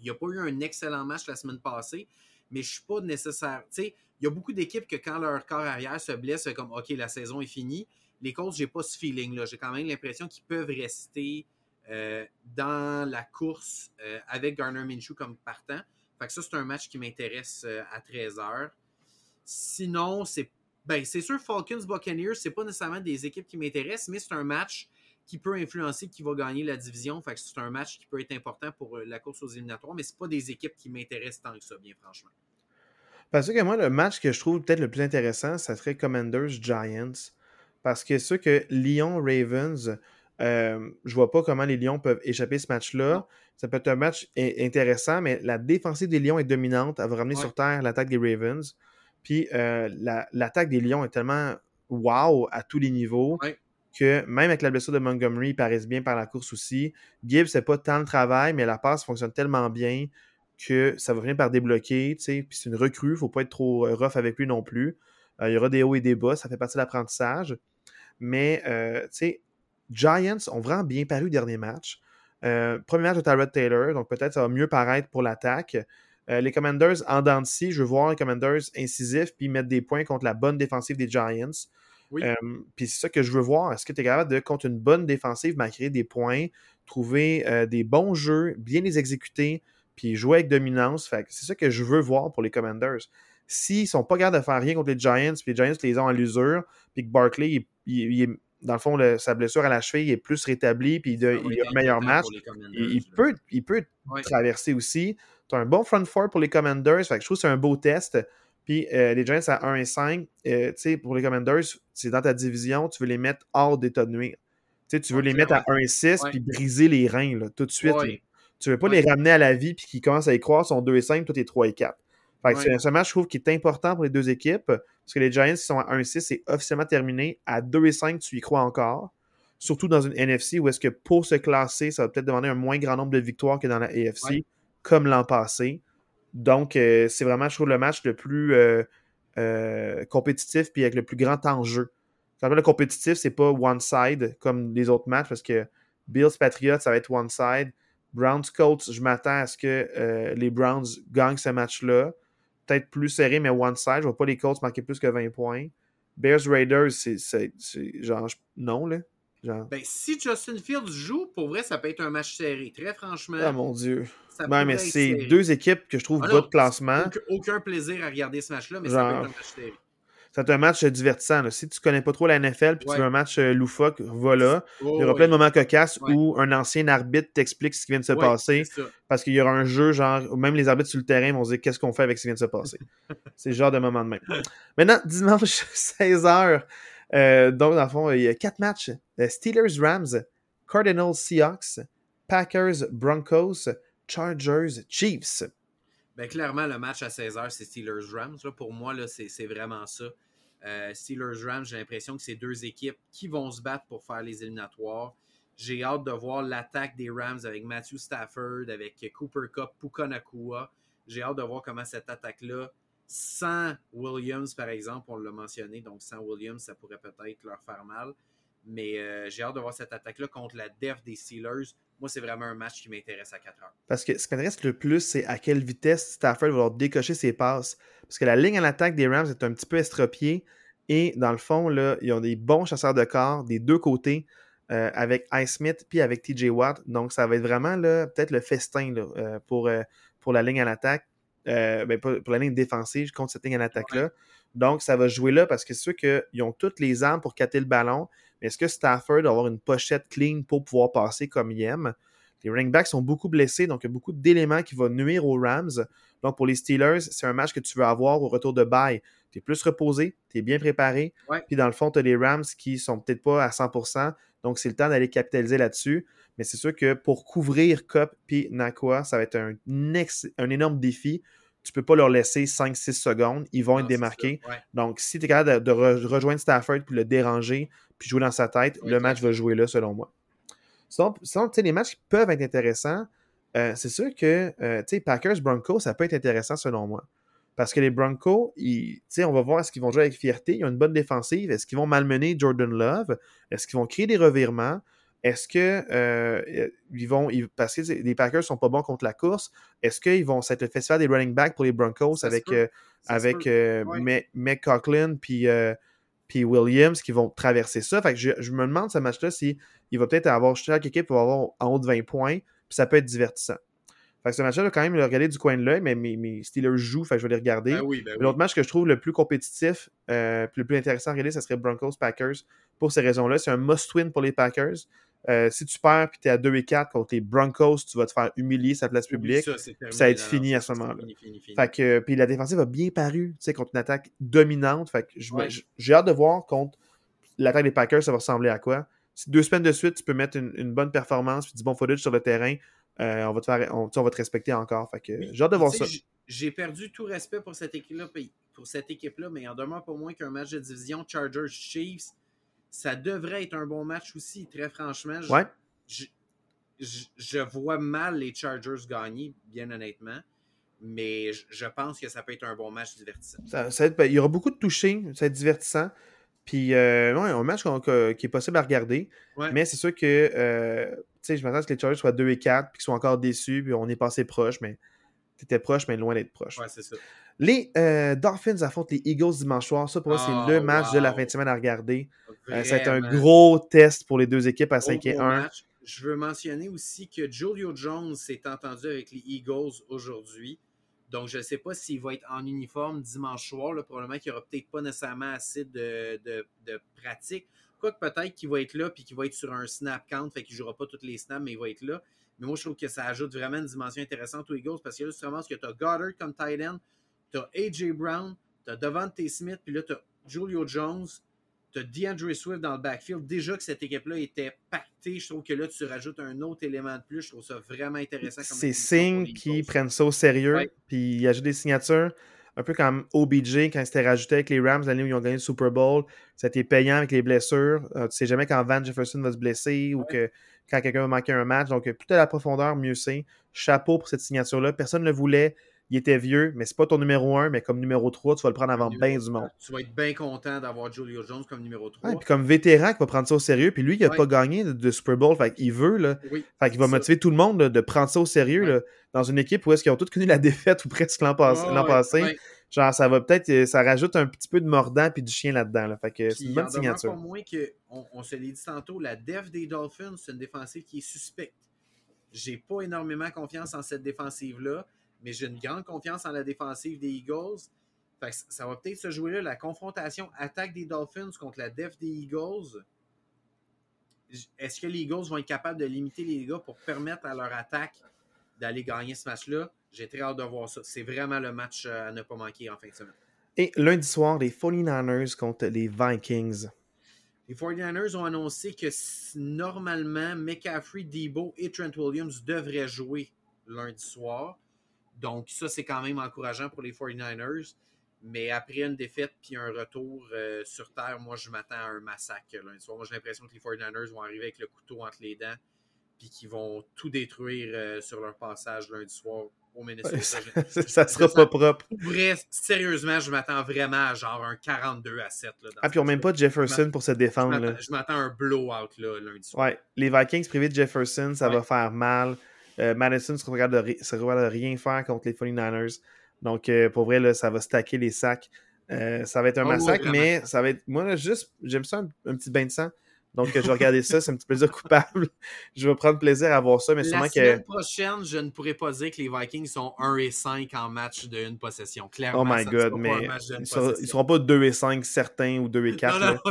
Il n'y a pas eu un excellent match la semaine passée, mais je ne suis pas nécessaire. Il y a beaucoup d'équipes que quand leur corps arrière se blesse, c'est comme OK, la saison est finie. Les Colts, j'ai pas ce feeling-là. J'ai quand même l'impression qu'ils peuvent rester euh, dans la course euh, avec Garner Minshew comme partant. Fait que ça, c'est un match qui m'intéresse euh, à 13h. Sinon, c'est ben, c'est sûr, Falcons Buccaneers, c'est pas nécessairement des équipes qui m'intéressent, mais c'est un match qui peut influencer qui va gagner la division. Fait que c'est un match qui peut être important pour euh, la course aux éliminatoires, mais c'est pas des équipes qui m'intéressent tant que ça, bien franchement. Parce que moi, le match que je trouve peut-être le plus intéressant, ça serait Commanders Giants. Parce que ceux que Lyon Ravens, euh, je vois pas comment les Lions peuvent échapper ce match-là. Ça peut être un match intéressant, mais la défensive des Lions est dominante. Elle va ramener sur terre l'attaque des Ravens. Puis euh, l'attaque des Lions est tellement wow à tous les niveaux que même avec la blessure de Montgomery, ils paraissent bien par la course aussi. Gibbs, c'est pas tant le travail, mais la passe fonctionne tellement bien que ça va venir par débloquer. Puis c'est une recrue, faut pas être trop euh, rough avec lui non plus. il y aura des hauts et des bas, ça fait partie de l'apprentissage. Mais, tu sais, Giants ont vraiment bien paru le dernier match. Premier match de Tyrod Taylor, donc peut-être ça va mieux paraître pour l'attaque. les Commanders, en dents je veux voir les Commanders incisifs puis mettre des points contre la bonne défensive des Giants. puis c'est ça que je veux voir. Est-ce que tu es capable de, contre une bonne défensive, créer des points, trouver des bons jeux, bien les exécuter, puis jouer avec dominance? c'est ça que je veux voir pour les Commanders. S'ils sont pas capables de faire rien contre les Giants, puis les Giants les ont à l'usure, puis que Barkley, il, est dans le fond, sa blessure à la cheville est plus rétablie, puis il, a un meilleur match. Il, peut, il peut traverser aussi. Tu as un bon front four pour les Commanders. Fait que je trouve que c'est un beau test. Puis euh, les Giants à 1 et 5, euh, pour les Commanders, c'est dans ta division, tu veux les mettre hors d'état de nuire. tu veux les mettre à 1 et 6 puis briser les reins là, tout de suite. Tu veux pas les ramener à la vie puis qu'ils commencent à y croire, sont 2 et 5, toi t'es 3 et 4. Fait que c'est un match, je trouve, qui est important pour les deux équipes. Parce que les Giants, qui sont à 1-6, c'est officiellement terminé. À 2-5, tu y crois encore. Surtout dans une NFC où est-ce que pour se classer, ça va peut-être demander un moins grand nombre de victoires que dans la AFC, comme l'an passé. Donc, euh, c'est vraiment, je trouve, le match le plus euh, euh, compétitif puis avec le plus grand enjeu. Quand le compétitif, c'est pas one-side comme les autres matchs parce que Bills Patriots, ça va être one-side. Browns Colts, je m'attends à ce que les Browns gagnent ce match-là peut-être plus serré, mais one side. Je vois pas les Colts marquer plus que 20 points. Bears Raiders, c'est genre non, là. Genre... Ben, si Justin Fields joue, pour vrai, ça peut être un match serré. Très franchement. Ah mon Dieu. Ouais, mais c'est deux équipes que je trouve ah bas de classement. Aucun, plaisir à regarder ce match-là, mais ça peut être un match serré c'est un match divertissant. Si tu connais pas trop la NFL puis tu veux un match euh, loufoque, voilà. il y aura plein de moments cocasses où un ancien arbitre t'explique ce qui vient de se passer. Parce qu'il y aura un jeu, genre, même les arbitres sur le terrain vont se dire qu'est-ce qu'on fait avec ce qui vient de se passer? c'est le genre de moment de même. Maintenant, dimanche 16h. Euh, donc, dans le fond, il y a quatre matchs euh, Steelers Rams, Cardinals Seahawks, Packers Broncos, Chargers Chiefs. Ben, clairement, le match à 16h, c'est Steelers-Rams. Pour moi, c'est vraiment ça. Euh, Steelers-Rams, j'ai l'impression que c'est deux équipes qui vont se battre pour faire les éliminatoires. J'ai hâte de voir l'attaque des Rams avec Matthew Stafford, avec Cooper Cup, Puka Nakua. J'ai hâte de voir comment cette attaque-là, sans Williams, par exemple, on l'a mentionné, donc sans Williams, ça pourrait peut-être leur faire mal. Mais euh, j'ai hâte de voir cette attaque-là contre la def des Steelers. Moi, c'est vraiment un match qui m'intéresse à 4 heures. Parce que ce qui m'intéresse le plus, c'est à quelle vitesse Stafford va leur décocher ses passes. Parce que la ligne à l'attaque des Rams est un petit peu estropiée. Et dans le fond, là, ils ont des bons chasseurs de corps des deux côtés. Euh, avec Ice Smith puis avec TJ Watt. Donc, ça va être vraiment peut-être le festin euh, pour, pour la ligne à l'attaque. Ben, pour, la ligne défensive contre cette ligne à l'attaque-là. Donc, ça va jouer là parce que c'est sûr qu'ils ont toutes les armes pour capter le ballon. Mais est-ce que Stafford va avoir une pochette clean pour pouvoir passer comme il aime? Les running backs sont beaucoup blessés, donc il y a beaucoup d'éléments qui vont nuire aux Rams. Donc pour les Steelers, c'est un match que tu veux avoir au retour de bye. Tu es plus reposé, tu es bien préparé. Puis dans le fond, tu as les Rams qui sont peut-être pas à 100%. Donc c'est le temps d'aller capitaliser là-dessus. Mais c'est sûr que pour couvrir Cup et Nakua, ça va être un, un énorme défi tu peux pas leur laisser 5-6 secondes. Ils vont être démarqués. Donc, si tu es capable de, rejoindre Stafford puis le déranger, puis jouer dans sa tête, le match va jouer là, selon moi. Sinon, les matchs peuvent être intéressants. Euh, c'est sûr que euh, Packers-Broncos, ça peut être intéressant selon moi. Parce que les Broncos, on va voir est-ce qu'ils vont jouer avec fierté. Ils ont une bonne défensive. Est-ce qu'ils vont malmener Jordan Love? Est-ce qu'ils vont créer des revirements? Est-ce que euh, ils vont. parce que les Packers sont pas bons contre la course, est-ce qu'ils vont. Ça le festival des running backs pour les Broncos avec, avec Coughlin puis, puis Williams qui vont traverser ça. Fait que je, me demande ce match-là si il va peut-être avoir. Chaque équipe va avoir en haut de 20 points, puis ça peut être divertissant. Fait que ce match-là, quand même, le regarder du coin de l'œil, mais mes, Steelers jouent, fait que je vais les regarder. Ben ben L'autre match que je trouve le plus compétitif, le plus intéressant à regarder, ce serait Broncos-Packers. Pour ces raisons-là, c'est un must-win pour les Packers. Euh, si tu perds et tu es à 2 et 4 contre les Broncos, tu vas te faire humilier sa place publique. ça, ça va être fini à ce moment-là. Fait que, puis la défensive a bien paru contre une attaque dominante. Fait que j'ai hâte de voir contre l'attaque des Packers, ça va ressembler à quoi. Si deux semaines de suite, tu peux mettre une, bonne performance et du bon footage sur le terrain, euh, on, va te faire, on, va te respecter encore. Fait que j'ai hâte de voir ça. J'ai perdu tout respect pour cette équipe-là, pour cette équipe-là, mais il en demeure pas moins qu'un match de division Chargers-Chiefs ça devrait être un bon match aussi, très franchement. Je, je, vois mal les Chargers gagner, bien honnêtement. Mais je pense que ça peut être un bon match divertissant. Ben, il y aura beaucoup de touchés, ça va être divertissant. Puis, euh, ouais, un match qui est possible à regarder. Mais c'est sûr que, euh, tu sais, je m'attends à ce que les Chargers soient 2 et 4, puis qu'ils soient encore déçus, puis on est passé proche, mais t'étais proche, mais loin d'être proche. Ouais, c'est ça. Les euh, Dolphins affrontent les Eagles dimanche soir. Ça, pour moi, c'est le match de la fin de semaine à regarder. Euh, c'est un gros test pour les deux équipes à 5 et 1. Je veux mentionner aussi que Julio Jones s'est entendu avec les Eagles aujourd'hui. Donc, je ne sais pas s'il va être en uniforme dimanche soir. Probablement qu'il n'y aura peut-être pas nécessairement assez de, de, pratique. Quoique peut-être qu'il va être là puis qu'il va être sur un snap count, fait qu'il ne jouera pas toutes les snaps, mais il va être là. Mais moi, je trouve que ça ajoute vraiment une dimension intéressante aux Eagles parce que là, vraiment, que tu as Goddard comme tight end, tu as A.J. Brown, tu as Devante Smith, puis là, tu as Julio Jones, tu as DeAndre Swift dans le backfield. Déjà que cette équipe-là était pactée, je trouve que là, tu rajoutes un autre élément de plus. Je trouve ça vraiment intéressant. C'est signe qu'ils prennent ça au sérieux, puis ils ajoutent des signatures. Un peu comme OBJ quand c'était rajouté avec les Rams l'année où ils ont gagné le Super Bowl. C'était payant avec les blessures. Euh, tu sais jamais quand Van Jefferson va se blesser ou que quand quelqu'un va manquer un match. Donc, plus de la profondeur, mieux c'est. Chapeau pour cette signature-là. Personne ne le voulait il était vieux, mais c'est pas ton numéro 1, mais comme numéro 3, tu vas le prendre avant bien du monde. Tu vas être bien content d'avoir Julio Jones comme numéro 3. puis comme vétéran qui va prendre ça au sérieux, puis lui, il n'a pas gagné de, Super Bowl, fait qu'il veut, là. fait qu'il va motiver tout le monde de prendre ça au sérieux, là, dans une équipe où est-ce qu'ils ont tous connu la défaite ou presque l'an passé. Genre, ça va peut-être, euh, ça rajoute un petit peu de mordant puis du chien là-dedans. Là. Fait que c'est une bonne signature. Pas moins que, on, se l'est dit tantôt, la def des Dolphins, c'est une défensive qui est suspecte. J'ai pas énormément confiance en cette défensive-là mais j'ai une grande confiance en la défensive des Eagles. ça va peut-être se jouer là, la confrontation attaque des Dolphins contre la def des Eagles. Est-ce que les Eagles vont être capables de limiter les gars pour permettre à leur attaque d'aller gagner ce match-là? J'ai très hâte de voir ça. C'est vraiment le match euh, à ne pas manquer en fin de semaine. Et lundi soir, les 49ers contre les Vikings. Les 49ers ont annoncé que normalement, McCaffrey, Debo et Trent Williams devraient jouer lundi soir. Donc, ça, c'est quand même encourageant pour les 49ers. Mais après une défaite puis un retour euh, sur Terre, moi, je m'attends à un massacre lundi soir. Moi, j'ai l'impression que les 49ers vont arriver avec le couteau entre les dents puis qu'ils vont tout détruire euh, sur leur passage lundi soir au Minnesota. ça, sera pas propre. Bref, sérieusement, je m'attends vraiment à genre un 42 à 7. Là, ah, puis on même pas Jefferson pour se défendre. Je m'attends à un blowout là, lundi soir. Ouais, les Vikings privés de Jefferson, ça va faire mal. Euh, Madison ne sera capable de, rien faire contre les 49ers. Donc, euh, pour vrai, là, ça va stacker les sacs. Euh, ça va être un oh, massacre, mais ça va être. Moi, juste, j'aime ça un, petit bain de sang. Donc, je vais regarder ça, c'est un petit plaisir coupable. je vais prendre plaisir à voir ça, mais sûrement que. La semaine prochaine, je ne pourrais pas dire que les Vikings sont 1 et 5 en match d'une possession. Clairement, oh my god, mais ils, seront, seront pas 2 et 5 certains ou 2 et 4.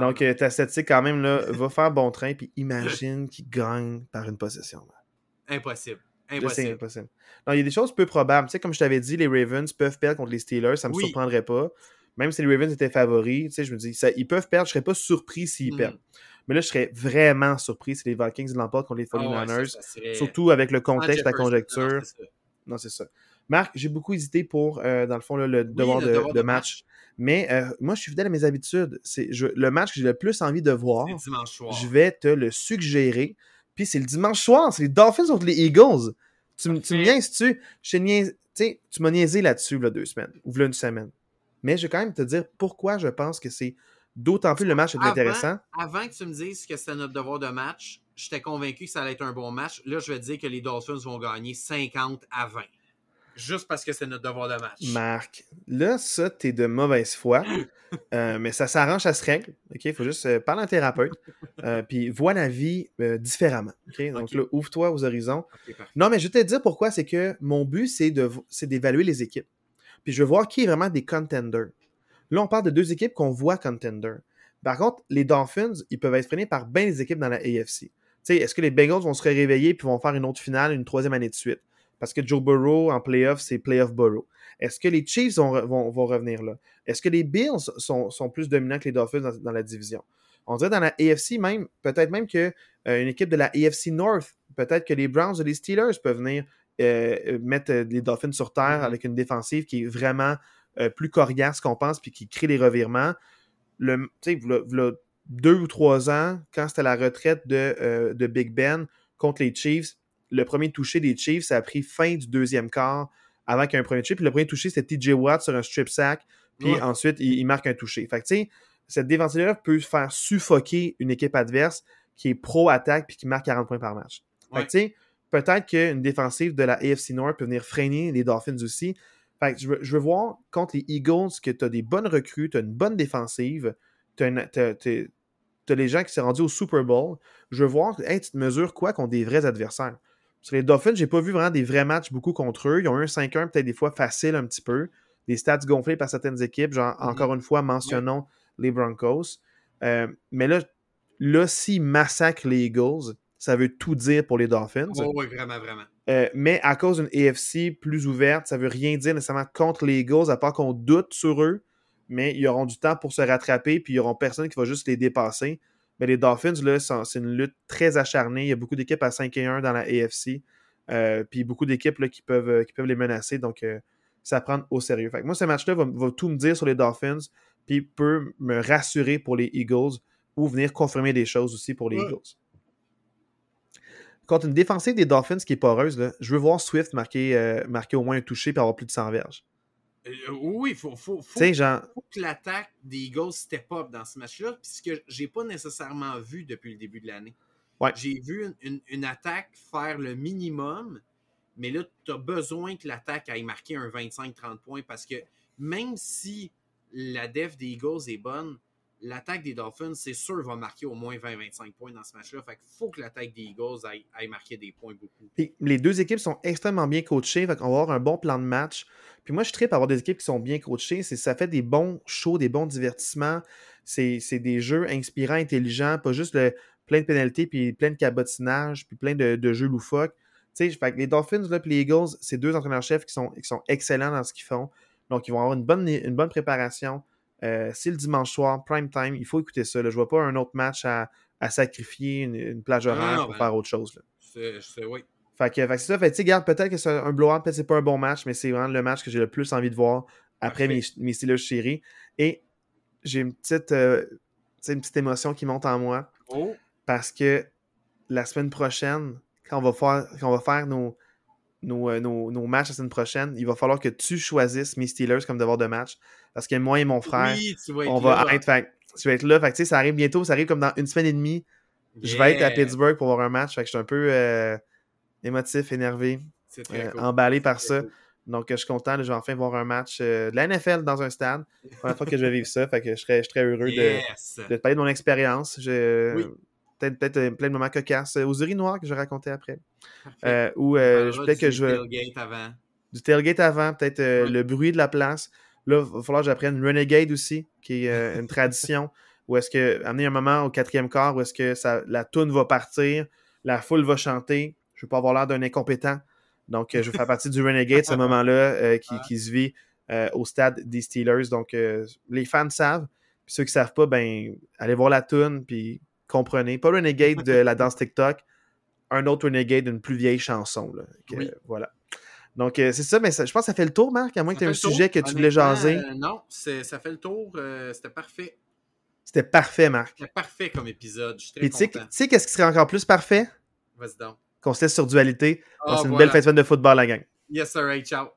Donc, ta statistique, quand même, là, va faire bon train, puis imagine qu'ils gagnent par une possession. Impossible. Impossible. impossible. Non, il y a des choses peu probables. Tu sais, comme je t'avais dit, les Ravens peuvent perdre contre les Steelers, ça ne me surprendrait pas. Même si les Ravens étaient favoris, tu sais, je me dis, ça, ils peuvent perdre, je ne serais pas surpris s'ils hmm. perdent. Mais là, je serais vraiment surpris si les Vikings l'emportent contre les 49ers. Ah surtout avec le contexte, la conjecture. Non, c'est ça. Marc, j'ai beaucoup hésité pour, euh, dans le fond, le devoir, de, match. Mais euh, moi, je suis fidèle à mes habitudes. C'est le match que j'ai le plus envie de voir. Je vais te le suggérer. Puis c'est le dimanche soir, c'est les Dolphins contre les Eagles. Tu, me niaises-tu? tu m'as niaisé là-dessus, là, deux semaines, ou là, une semaine. Mais je vais quand même te dire pourquoi je pense que c'est d'autant plus le match est intéressant. Avant que tu me dises que c'était notre devoir de match, j'étais convaincu que ça allait être un bon match. Là, je vais te dire que les Dolphins vont gagner 50 à 20 juste parce que c'est notre devoir de match. Marc, là, ça, t'es de mauvaise foi, euh, mais ça s'arrange, à se règle. OK? Il faut juste euh, parler à un thérapeute, euh, puis vois la vie différemment. OK? Donc là, ouvre-toi aux horizons. non, mais je vais te dire pourquoi. C'est que mon but, c'est d'évaluer les équipes. Puis je veux voir qui est vraiment des contenders. Là, on parle de deux équipes qu'on voit contenders. Par contre, les Dolphins, ils peuvent être freinés par bien des équipes dans la AFC. Est-ce que les Bengals vont se réveiller puis vont faire une autre finale, une troisième année de suite? Parce que Joe Burrow en playoff, c'est playoff Burrow. Est-ce que les Chiefs vont, vont, revenir là? Est-ce que les Bills sont, sont, plus dominants que les Dolphins dans, la division? On dirait dans la AFC même, peut-être même qu'une euh, équipe de la AFC North, peut-être que les Browns ou les Steelers peuvent venir euh, mettre euh, les Dolphins sur terre mm-hmm. avec une défensive qui est vraiment plus coriace qu'on pense puis qui crée des revirements. Le, deux ou trois ans, quand c'était la retraite de, de Big Ben contre les Chiefs, le premier touché des Chiefs, ça a pris fin du deuxième quart avant qu'il y ait un premier touché. Puis le premier touché, c'était TJ Watt sur un strip sack. Puis Ouais. ensuite, il, il marque un touché. Fait que, tu sais, cette défensive-là peut faire suffoquer une équipe adverse qui est pro-attaque puis qui marque 40 points par match. Fait Ouais. que, tu sais, peut-être qu'une défensive de la AFC North peut venir freiner les Dolphins aussi. Fait que je veux, je veux voir contre les Eagles que tu as des bonnes recrues, tu as une bonne défensive, tu as, les gens qui sont rendus au Super Bowl. Je veux voir, hey, tu te mesures quoi contre des vrais adversaires? Sur les Dolphins, j'ai pas vu vraiment des vrais matchs beaucoup contre eux. Ils ont eu un 5-1 peut-être des fois facile un petit peu. Des stats gonflés par certaines équipes. Genre, Mhm. encore une fois, mentionnons les Broncos. Euh, mais là, là s'ils massacrent les Eagles, ça veut tout dire pour les Dolphins. Oh, oui, vraiment, vraiment. Euh, mais à cause d'une AFC plus ouverte, ça veut rien dire nécessairement contre les Eagles, à part qu'on doute sur eux. Mais ils auront du temps pour se rattraper, puis ils auront personne qui va juste les dépasser. Mais les Dolphins, là, c'est une lutte très acharnée. Il y a beaucoup d'équipes à 5 et 1 dans la AFC. euh, puis beaucoup d'équipes là, qui, peuvent, euh, qui peuvent les menacer. Donc, euh, à prendre au sérieux. Fait que moi, ce match-là va, va tout me dire sur les Dolphins, puis peut me rassurer pour les Eagles ou venir confirmer des choses aussi pour les Ouais. Eagles. Contre une défensive des Dolphins qui est poreuse, là, je veux voir Swift marquer, euh, marquer au moins un touché et avoir plus de 100 verges. Euh, oui, il faut, faut, faut, Tu sais, genre, faut que l'attaque des Eagles step up dans ce match-là, puis ce que j'ai pas nécessairement vu depuis le début de l'année. Ouais. J'ai vu une, une- une attaque faire le minimum, mais là, tu as besoin que l'attaque aille marquer un 25-30 points parce que même si la def des Eagles est bonne, l'attaque des Dolphins, c'est sûr, va marquer au moins 20-25 points dans ce match-là. Fait qu'il faut que l'attaque des Eagles aille, marquer des points beaucoup. Les deux équipes sont extrêmement bien coachées, fait qu'on va avoir un bon plan de match. Puis moi, je tripe à avoir des équipes qui sont bien coachées. C'est, ça fait des bons shows, des bons divertissements. C'est, des jeux inspirants, intelligents, pas juste le, plein de pénalités, puis plein de cabotinage, puis plein de, jeux loufoques. Fait que les Dolphins puis les Eagles, c'est deux entraîneurs-chefs qui sont, qui sont excellents dans ce qu'ils font. Donc, ils vont avoir une bonne préparation. Euh, c'est le dimanche soir, prime time, il faut écouter ça. Là. Je vois pas un autre match à, à sacrifier, une, une plage horaire non, pour ben- faire autre chose. C'est, oui. Fait que, c'est ça. Fait que, peut-être que c'est un blowout, peut-être que c'est pas un bon match, mais c'est vraiment le match que j'ai le plus envie de voir après mes, mes Steelers chéris. Et j'ai une petite, euh, une petite émotion qui monte en moi Oh, parce que la semaine prochaine, quand on va faire, quand on va faire nos, nos, euh, nos- nos matchs la semaine prochaine, il va falloir que tu choisisses mes Steelers comme devoir de match. Parce que moi et mon frère, oui, tu vas on va là. être. Fait, je vais être là. Fait que, tu ça arrive bientôt. Ça arrive comme dans une semaine et demie. Je vais être à. Pittsburgh pour voir un match. Fait que je suis un peu euh, émotif, énervé. Euh, cool. emballé par ça. cool. Donc, je suis content. là, Je vais enfin voir un match euh, de la NFL dans un stade. Première fois que je vais vivre ça. Fait que je serais, je serais heureux de, te parler de mon expérience. Je- Oui. Peut-être peut-être, euh, plein de moments cocasses euh, aux urinoirs que je vais raconter après. Euh, ou euh, je- peut-être du que je tailgate avant. Du tailgate avant, peut-être euh, le bruit de la place. Là, il va falloir que j'apprenne Renegade aussi, qui est une tradition. Où est-ce que, amener un moment au quatrième quart où est-ce que ça, la toune va partir, la foule va chanter. Je veux pas avoir l'air d'un incompétent. Donc, je vais faire partie du Renegade, ce moment-là, qui, Ouais. qui se vit au stade des Steelers. Donc, les fans savent. Puis ceux qui savent pas, ben, allez voir la toune, puis comprenez. Pas Renegade de la danse TikTok, un autre Renegade d'une plus vieille chanson. Là. Oui. Voilà. Donc, euh, c'est ça, mais ça- je pense que ça fait le tour, Marc, à moins que tu aies un tour. sujet que tu voulais jaser. euh, non, c'est- ça fait le tour. euh, C'était parfait. C'était parfait, Marc. C'était parfait comme épisode. Je suis très Puis tu sais, tu content. sais qu'est-ce qui serait encore plus parfait? Vas-y donc. Qu'on se laisse sur dualité. Ah, Passe une voilà. belle fin de semaine de football, la gang. Yes, sir. Hey, ciao.